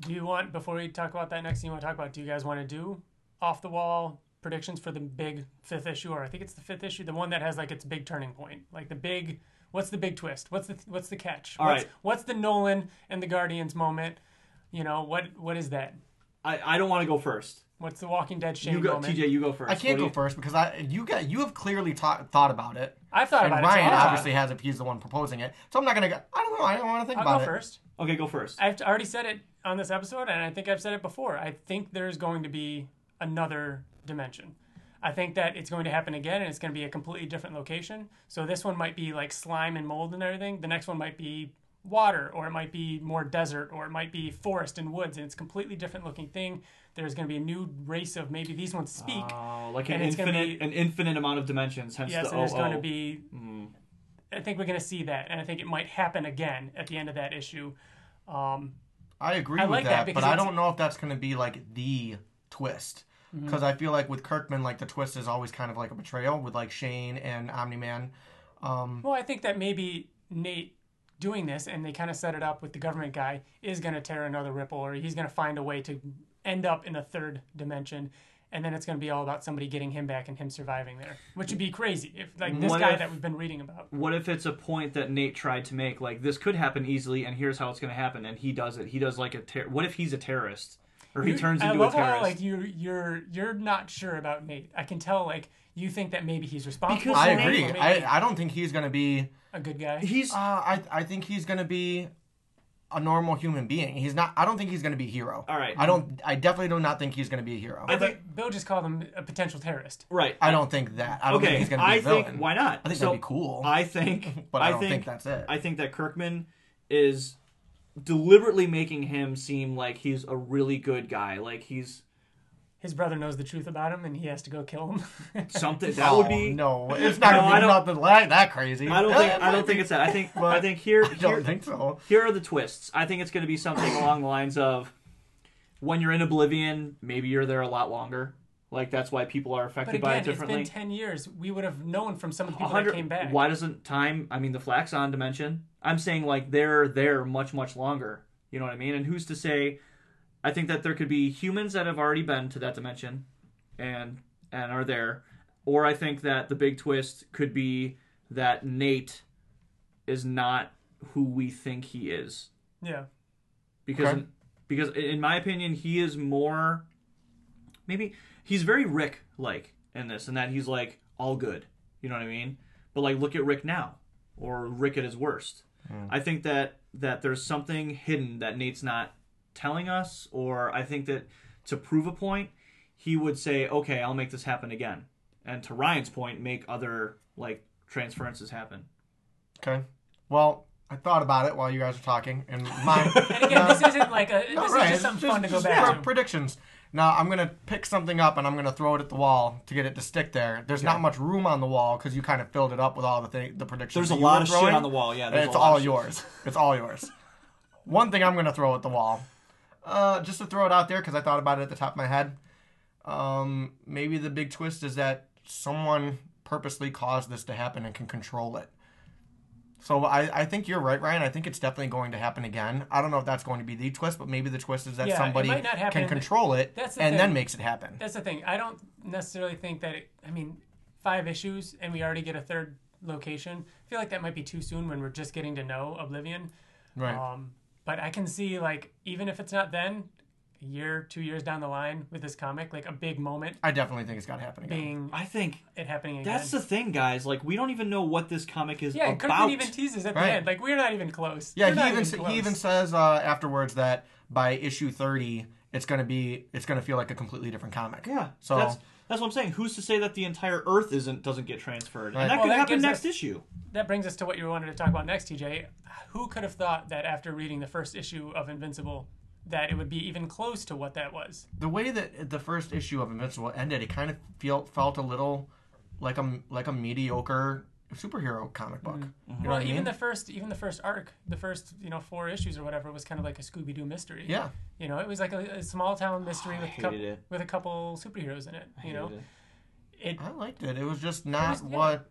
Do you want before we talk about that next thing you want to talk about? Do you guys want to do off the wall predictions for the big fifth issue, or I think it's the fifth issue, the one that has like its big turning point, like the big. What's the big twist? What's the what's the catch? All what's, right. what's the Nolan and the Guardians moment? You know what what is that? I, I don't want to go first. What's the Walking Dead Shane You go, moment? TJ. You go first. I can't What do go you- first because I you got you have clearly ta- thought about it, I've thought and about Ryan it. so I'll- obviously has if he's the one proposing it. So I'm not gonna go. I don't know. I don't want to think about it. I'll about go it. first. Okay, go first. I've already said it on this episode, and I think I've said it before. I think there's going to be another dimension. I think that it's going to happen again, and it's going to be a completely different location. So this one might be like slime and mold and everything. The next one might be water, or it might be more desert, or it might be forest and woods, and it's a completely different looking thing. There's going to be a new race of maybe these ones speak. Oh, like an And it's gonna infinite, be- an infinite amount of dimensions. Hence yes, the and there's going to OO. be. I think we're going to see that, and I think it might happen again at the end of that issue. Um, I agree I with like that that, but I don't know if that's going to be like the twist. Mm-hmm. Because I feel like with Kirkman, like the twist is always kind of like a betrayal with like Shane and Omni Man. Um, Well, I think that maybe Nate doing this, and they kind of set it up with the government guy, is going to tear another ripple, or he's going to find a way to end up in a third dimension, and then it's going to be all about somebody getting him back and him surviving there, which would be crazy if like this What guy if- that we've been reading about. What if it's a point that Nate tried to make? Like this could happen easily, and here's how it's going to happen, and he does it. He does like a ter- What if he's a terrorist, or he You- turns I into a love how like you you're you're not sure about Nate. I can tell like you think that maybe he's responsible. Because I agree. maybe I, I don't think he's going to be. a good guy. he's Uh, I I think he's going to be a normal human being. He's not. I don't think he's going to be a hero. All right. I don't. I definitely do not think he's going to be a hero. I I, think Bill just called him a potential terrorist. right. I don't think that. I don't think okay, he's going to be I a villain. think why not? I think so, that'd be cool. I think, but I, don't think, think, that's it. I think that Kirkman is deliberately making him seem like he's a really good guy. Like he's His brother knows the truth about him, and he has to go kill him. something that oh, would be. no. It's not No, gonna be nothing like that crazy. I don't think. I don't think it's that. I think. But I think here. I don't here think so. here are the twists. I think it's going to be something along the lines of when you're in Oblivion, maybe you're there a lot longer. Like that's why people are But affected by again, it it's differently. been ten years. We would have known from some of the people that came back. Why doesn't time? I mean, the Flaxan dimension. I'm saying like they're there much much longer. You know what I mean? And who's to say I think that there could be humans that have already been to that dimension, and and are there, or I think that the big twist could be that Nate is not who we think he is. Yeah. because Okay. because in my opinion he is more maybe he's very Rick like in this and that he's like all good. You know what I mean? But like look at Rick now or Rick at his worst. Hmm. I think that that there's something hidden that Nate's not telling us or I think that to prove a point he would say okay I'll make this happen again and to Ryan's point make other like transferences happen Okay. Well, I thought about it while you guys were talking, and my And again, this isn't like a. This right, is just something fun to go back pre- to. predictions. Now I'm gonna pick something up and I'm gonna throw it at the wall to get it to stick there. There's not much room on the wall because you kind of filled it up with all the th- the predictions. there's a lot were of shit on the wall yeah and it's a lot all of shit. yours. It's all yours. One thing I'm gonna throw at the wall, uh, just to throw it out there because I thought about it at the top of my head. Um, maybe the big twist is that someone purposely caused this to happen and can control it. So I, I think you're right, Ryan. I think it's definitely going to happen again. I don't know if that's going to be the twist, but maybe the twist is that Yeah, somebody might not happen can in the- control it the and thing. then makes it happen. That's the thing. I don't necessarily think that. It, I mean, five issues and we already get a third location. I feel like that might be too soon when we're just getting to know Oblivion. Right. Um, but I can see like even if it's not then, a year, two years down the line with this comic, like a big moment I definitely think it's got to happen again. being I think it happening again. That's the thing, guys. Like, we don't even know what this comic is yeah, and about. Kirkman even teases at Right. the end. Like we're not even close. Yeah, We're he even even he even says uh, afterwards that by issue thirty, it's gonna be it's gonna feel like a completely different comic. yeah. So that's that's what I'm saying. Who's to say that the entire Earth isn't doesn't get transferred? Right. And that Well, could that happen next us- issue. that brings us to what you wanted to talk about next, TJ. Who could have thought that after reading the first issue of Invincible, that it would be even close to what that was? the way that the first issue of Invincible ended, it kind of felt felt a little like a like a mediocre superhero comic book. You know Well, what I even mean? the first, even the first arc, the first you know four issues or whatever was kind of like a Scooby Doo mystery. yeah, You know, it was like a, a small town mystery I with hated couple, it. with a couple superheroes in it. You know, Hated it I liked it. It was just not was- yeah. what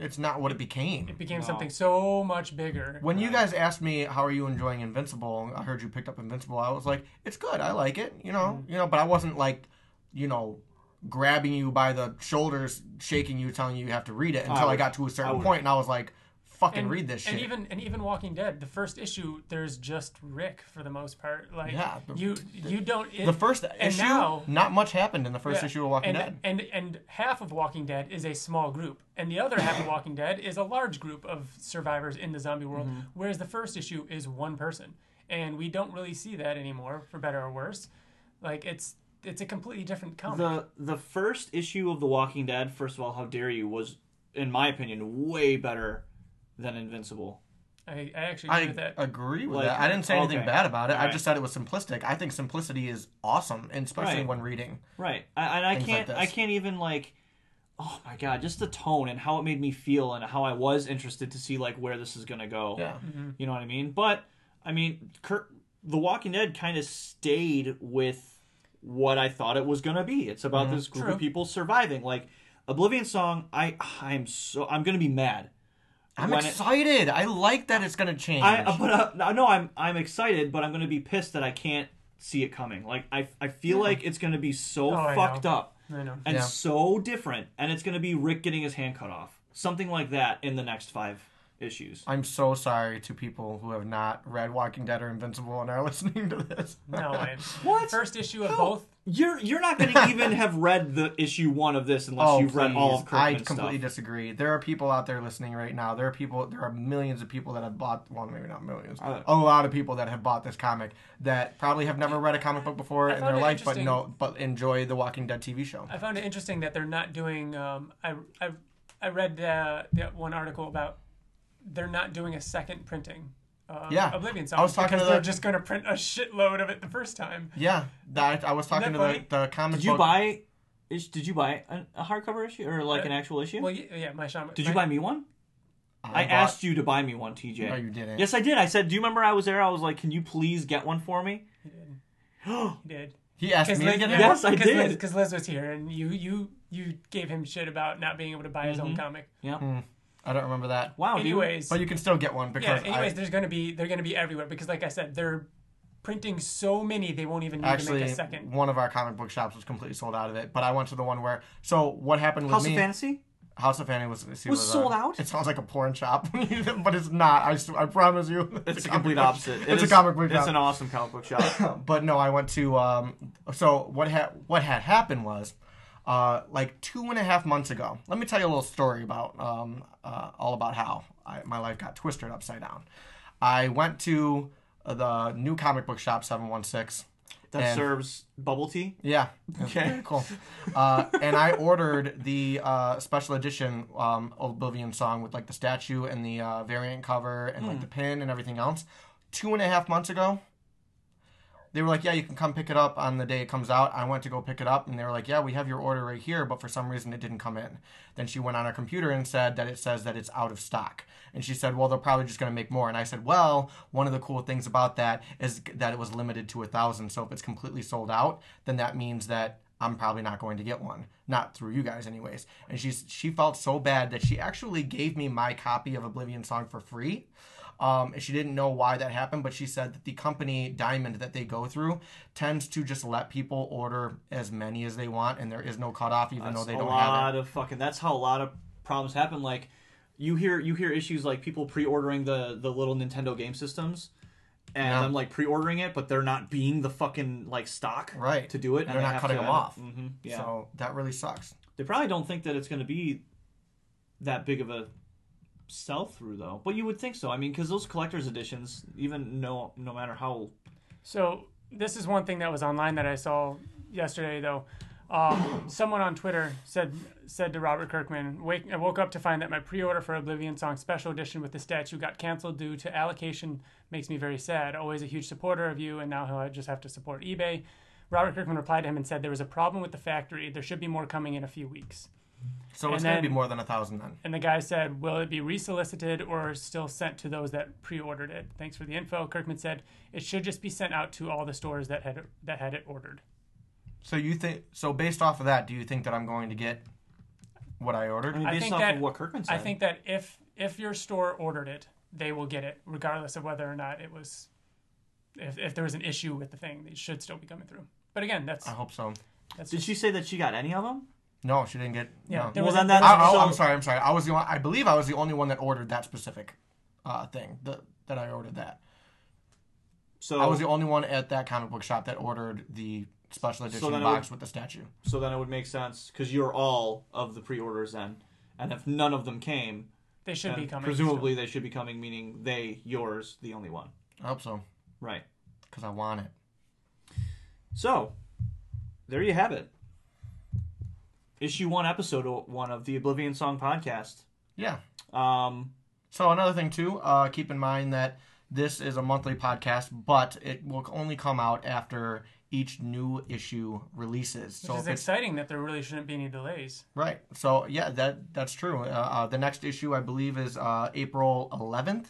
it's not what it became. it became No. something so much bigger. When you guys asked me how are you enjoying Invincible, I heard you picked up Invincible. I was like, it's good. I like it. You know, Mm-hmm. you know, but I wasn't like, you know, grabbing you by the shoulders, shaking you, telling you you have to read it until I, would- got to a certain would. point, and I was like, fucking and, read this shit. and even and even Walking Dead, the first issue, there's just Rick for the most part. Like Yeah, the- you you don't it, the first and issue, now- not much happened in the first Yeah, issue of Walking and, Dead. And and half of Walking Dead is a small group, and the other half of Walking Dead is a large group of survivors in the zombie world. Mm-hmm. Whereas the first issue is one person, and we don't really see that anymore, for better or worse. Like it's it's a completely different comic. The the first issue of The Walking Dead, first of all, how dare you, was in my opinion way better than Invincible. I, I actually agree I with that. agree with Like, that. I didn't say anything okay. bad about it. I Alright. just said it was simplistic. I think simplicity is awesome, and especially Right. when reading. Right. I, and I Things can't like I this. can't even like oh my god, just the tone and how it made me feel and how I was interested to see like where this is gonna go. Yeah. Mm-hmm. You know what I mean? But I mean, Kurt, The Walking Dead kind of stayed with what I thought it was gonna be. It's about this group True. of people surviving. Like Oblivion Song, I I'm so I'm gonna be mad. I'm when it- excited. I like that it's gonna change. I uh, but uh, no, I'm I'm excited, but I'm gonna be pissed that I can't see it coming. Like I I feel like it's gonna be so Oh, fucked up I know. and Yeah. so different, and it's gonna be Rick getting his hand cut off, something like that in the next five issues. I'm so sorry to people who have not read Walking Dead or Invincible and are listening to this. No way. What? First issue of How? both. You're you're not gonna even have read the issue one of this unless Oh, you've read all of please. I completely stuff. disagree. There are people out there listening right now. There are people. There are millions of people that have bought. Well, maybe not millions. Uh, a lot of people that have bought this comic that probably have never read a comic book before in their life, but no, but enjoy the Walking Dead TV show. I found it interesting that they're not doing. Um, I, I, I read uh, that one article about they're not doing a second printing. Uh, Yeah. Oblivion song I was talking because to they're the- just going to print a shitload of it the first time. Yeah, that I was talking to that the, funny? the comic Did you book. buy? Is, did you buy a, a hardcover issue or like Uh, an actual issue? Well, yeah, yeah my shaman. did you buy me one? I, bought- asked you to buy me one, TJ. No, you didn't. Yes, I did. I said, "Do you remember I was there?" I was like, "Can you please get one for me?" He did. He did. He asked Because me to get yeah, it. Yes, I because did. Liz, because Liz was here, and you you you gave him shit about not being able to buy his Mm-hmm. own comic. Yeah. I don't remember that. Wow, dude. Anyways, But you can still get one yeah. because Anyways, I, there's going to be they're going to be everywhere because, like I said, they're printing so many they won't even need Actually, to make a second. one of our comic book shops was completely sold out of it. But I went to the one where. So what happened with House me? of Fantasy. House of Fantasy was Was sold out? It sounds like a porn shop, but it's not. I, I promise you. It's the a complete opposite. It It's a comic book It's shop. an awesome comic book shop. but no, I went to. Um, so what had what had happened was, uh, like two and a half months ago. Let me tell you a little story about um, uh, all about how I, my life got twisted upside down. I went to the new comic book shop, Seven One Six. That And- serves bubble tea. Yeah. Okay. Cool. Uh, and I ordered the uh, special edition um, Oblivion song with like the statue and the uh, variant cover and like the pin and everything else. Two and a half months ago, they were like, "Yeah, you can come pick it up on the day it comes out." I went to go pick it up, and they were like, "Yeah, we have your order right here," but for some reason it didn't come in. Then she went on her computer and said that it says that it's out of stock. And she said, "Well, they're probably just going to make more." And I said, "Well, one of the cool things about that is that it was limited to a thousand. So if it's completely sold out, then that means that." I'm probably not going to get one, not through you guys, anyways. And she's she felt so bad that she actually gave me my copy of Oblivion Song for free. Um, and she didn't know why that happened, but she said that the company Diamond that they go through tends to just let people order as many as they want, and there is no cutoff, even That's though they don't have a lot of fucking. That's how a lot of problems happen. Like you hear you hear issues like people pre-ordering the the little Nintendo game systems, and Yeah. I'm like pre-ordering it, but they're not being the fucking like stock Right. to do it. and They're they not cutting them off. hmm. Yeah, So that really sucks. they probably don't think that it's going to be that big of a sell through though. But you would think so. I mean, because those collector's editions, even no no matter how So this is one thing that was online that I saw yesterday, though. Um, someone on Twitter said said to Robert Kirkman, Wake, "I woke up to find that my pre-order for Oblivion Song Special Edition with the statue got canceled due to allocation. Makes me very sad. Always a huge supporter of you, and now i'll just have to support eBay." Robert Kirkman replied to him and said, "There was a problem with the factory. There should be more coming in a few weeks." So And it's going to be more than a thousand then. And the guy said, Will it be resolicited or still sent to those that pre ordered it? Thanks for the info. Kirkman said, It should just be sent out to all the stores that had that had it ordered. So you think? So based off of that, do you think that I'm going to get what I ordered? I mean, I based think off that- of what Kirkman said. I think that if if your store ordered it, they will get it, regardless of whether or not it was if, if there was an issue with the thing, it should still be coming through. But again, that's I hope so. that's Did just, she say that she got any of them? No, she didn't get. yeah. no. There Well, was a- then there that's- was a- I, so- am sorry. I'm sorry. I was the. only, I believe I was the only one that ordered that specific uh, thing. The, that I ordered that. So I was the only one at that comic book shop that ordered the special edition then it box with the statue. So then it would make sense because you're all of the pre-orders then, and if none of them came, they should be coming. presumably they should be coming. Meaning they, yours, the only one. I hope so Right. because I want it. So there you have it. Issue one, episode one of the Oblivion Song podcast. Yeah. Um, So another thing too, uh, keep in mind that this is a monthly podcast, but it will only come out after each new issue releases. So Which if is it's exciting that there really shouldn't be any delays. right, so yeah, that that's true. Uh, uh, the next issue, I believe, is uh, April 11th.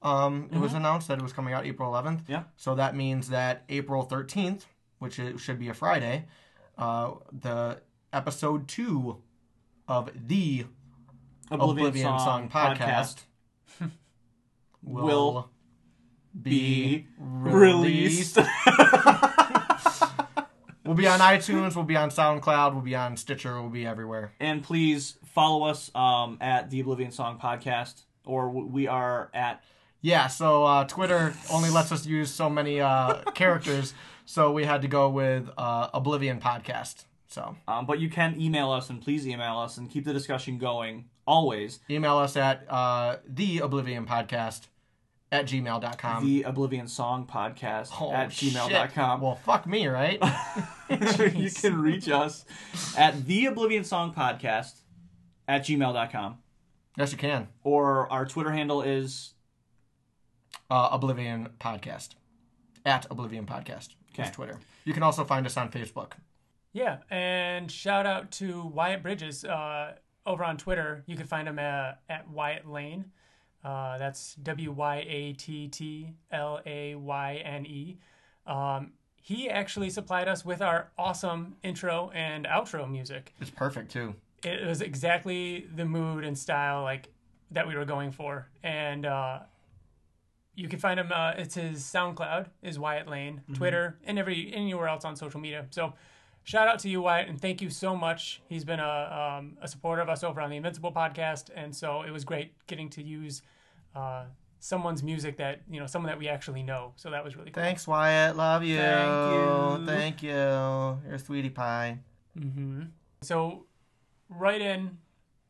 Um, It was announced that it was coming out April 11th. Yeah. So that means that April 13th, which it should be a Friday, uh, the episode two of the Oblivion, Oblivion Song, Song podcast, podcast will, will be be released. We'll be on iTunes. We'll be on SoundCloud. We'll be on Stitcher. We'll be everywhere. and please follow us um, at the Oblivion Song podcast, or we are at Yeah. So uh, Twitter only lets us use so many uh, characters, so we had to go with uh, Oblivion Podcast. So Um, but you can email us, and please email us and keep the discussion going always. email us at uh, the Oblivion Podcast at gmail.com. the Oblivion Song Podcast Oh, at shit. gmail.com. Well, fuck me, right? you can reach us at the Oblivion Song Podcast at gmail.com. yes, you can. Or our Twitter handle is Uh, Oblivion Podcast at Oblivion Podcast. Okay. Twitter. You can also find us on Facebook. Yeah, and shout out to Wyatt Bridges uh, over on Twitter. You can find him uh, at Wyatt Layne. Uh, that's W Y A T T L A Y N E. Um, he actually supplied us with our awesome intro and outro music. It's perfect too. It was exactly the mood and style like that we were going for, and uh, you can find him. Uh, it's his SoundCloud is Wyatt Layne, Twitter, and every anywhere else on social media. So, shout out to you, Wyatt, and thank you so much. He's been a um, a supporter of us over on the Invincible podcast, and so it was great getting to use uh, someone's music that you know, someone that we actually know. So that was really cool. Thanks, Wyatt. Love you. Thank you. Thank you. You're a sweetie pie. Mm-hmm. So, write in.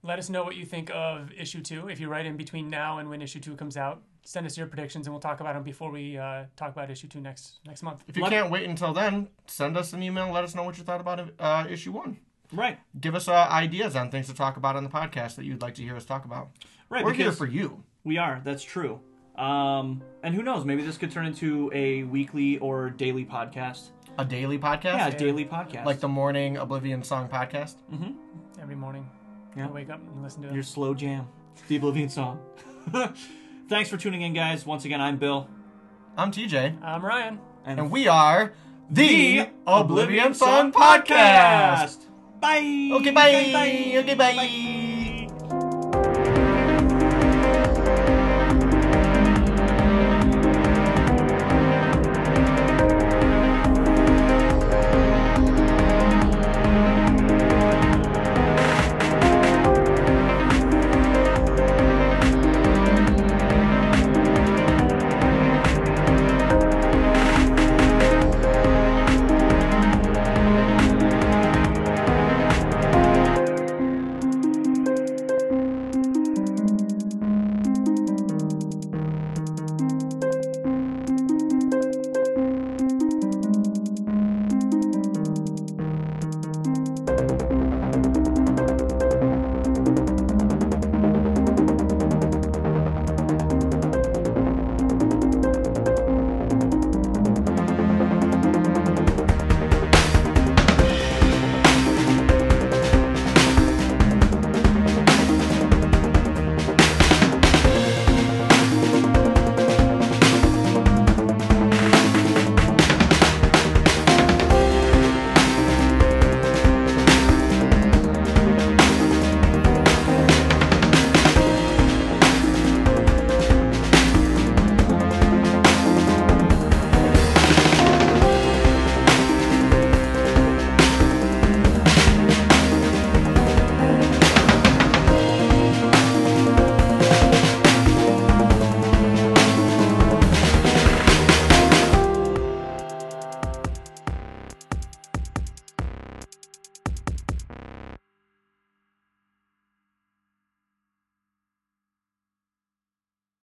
Let us know what you think of issue two. If you write in between now and when issue two comes out, send us your predictions, and we'll talk about them before we uh, talk about issue two next next month. If you Let- can't wait until then, send us an email. Let us know what you thought about uh, issue one. Right. Give us uh, ideas on things to talk about on the podcast that you'd like to hear us talk about. Right. We're here for you. we are. That's true. Um, and who knows? Maybe this could turn into a weekly or daily podcast. A daily podcast, Yeah, a daily podcast. like the morning Oblivion song podcast. Every morning, Yeah. I wake up and listen to it. your slow jam, the Oblivion song. Thanks for tuning in, guys. Once again, I'm Bill, I'm TJ, I'm Ryan. and we are the Oblivion Song Podcast. Bye. Okay, bye. Okay, bye.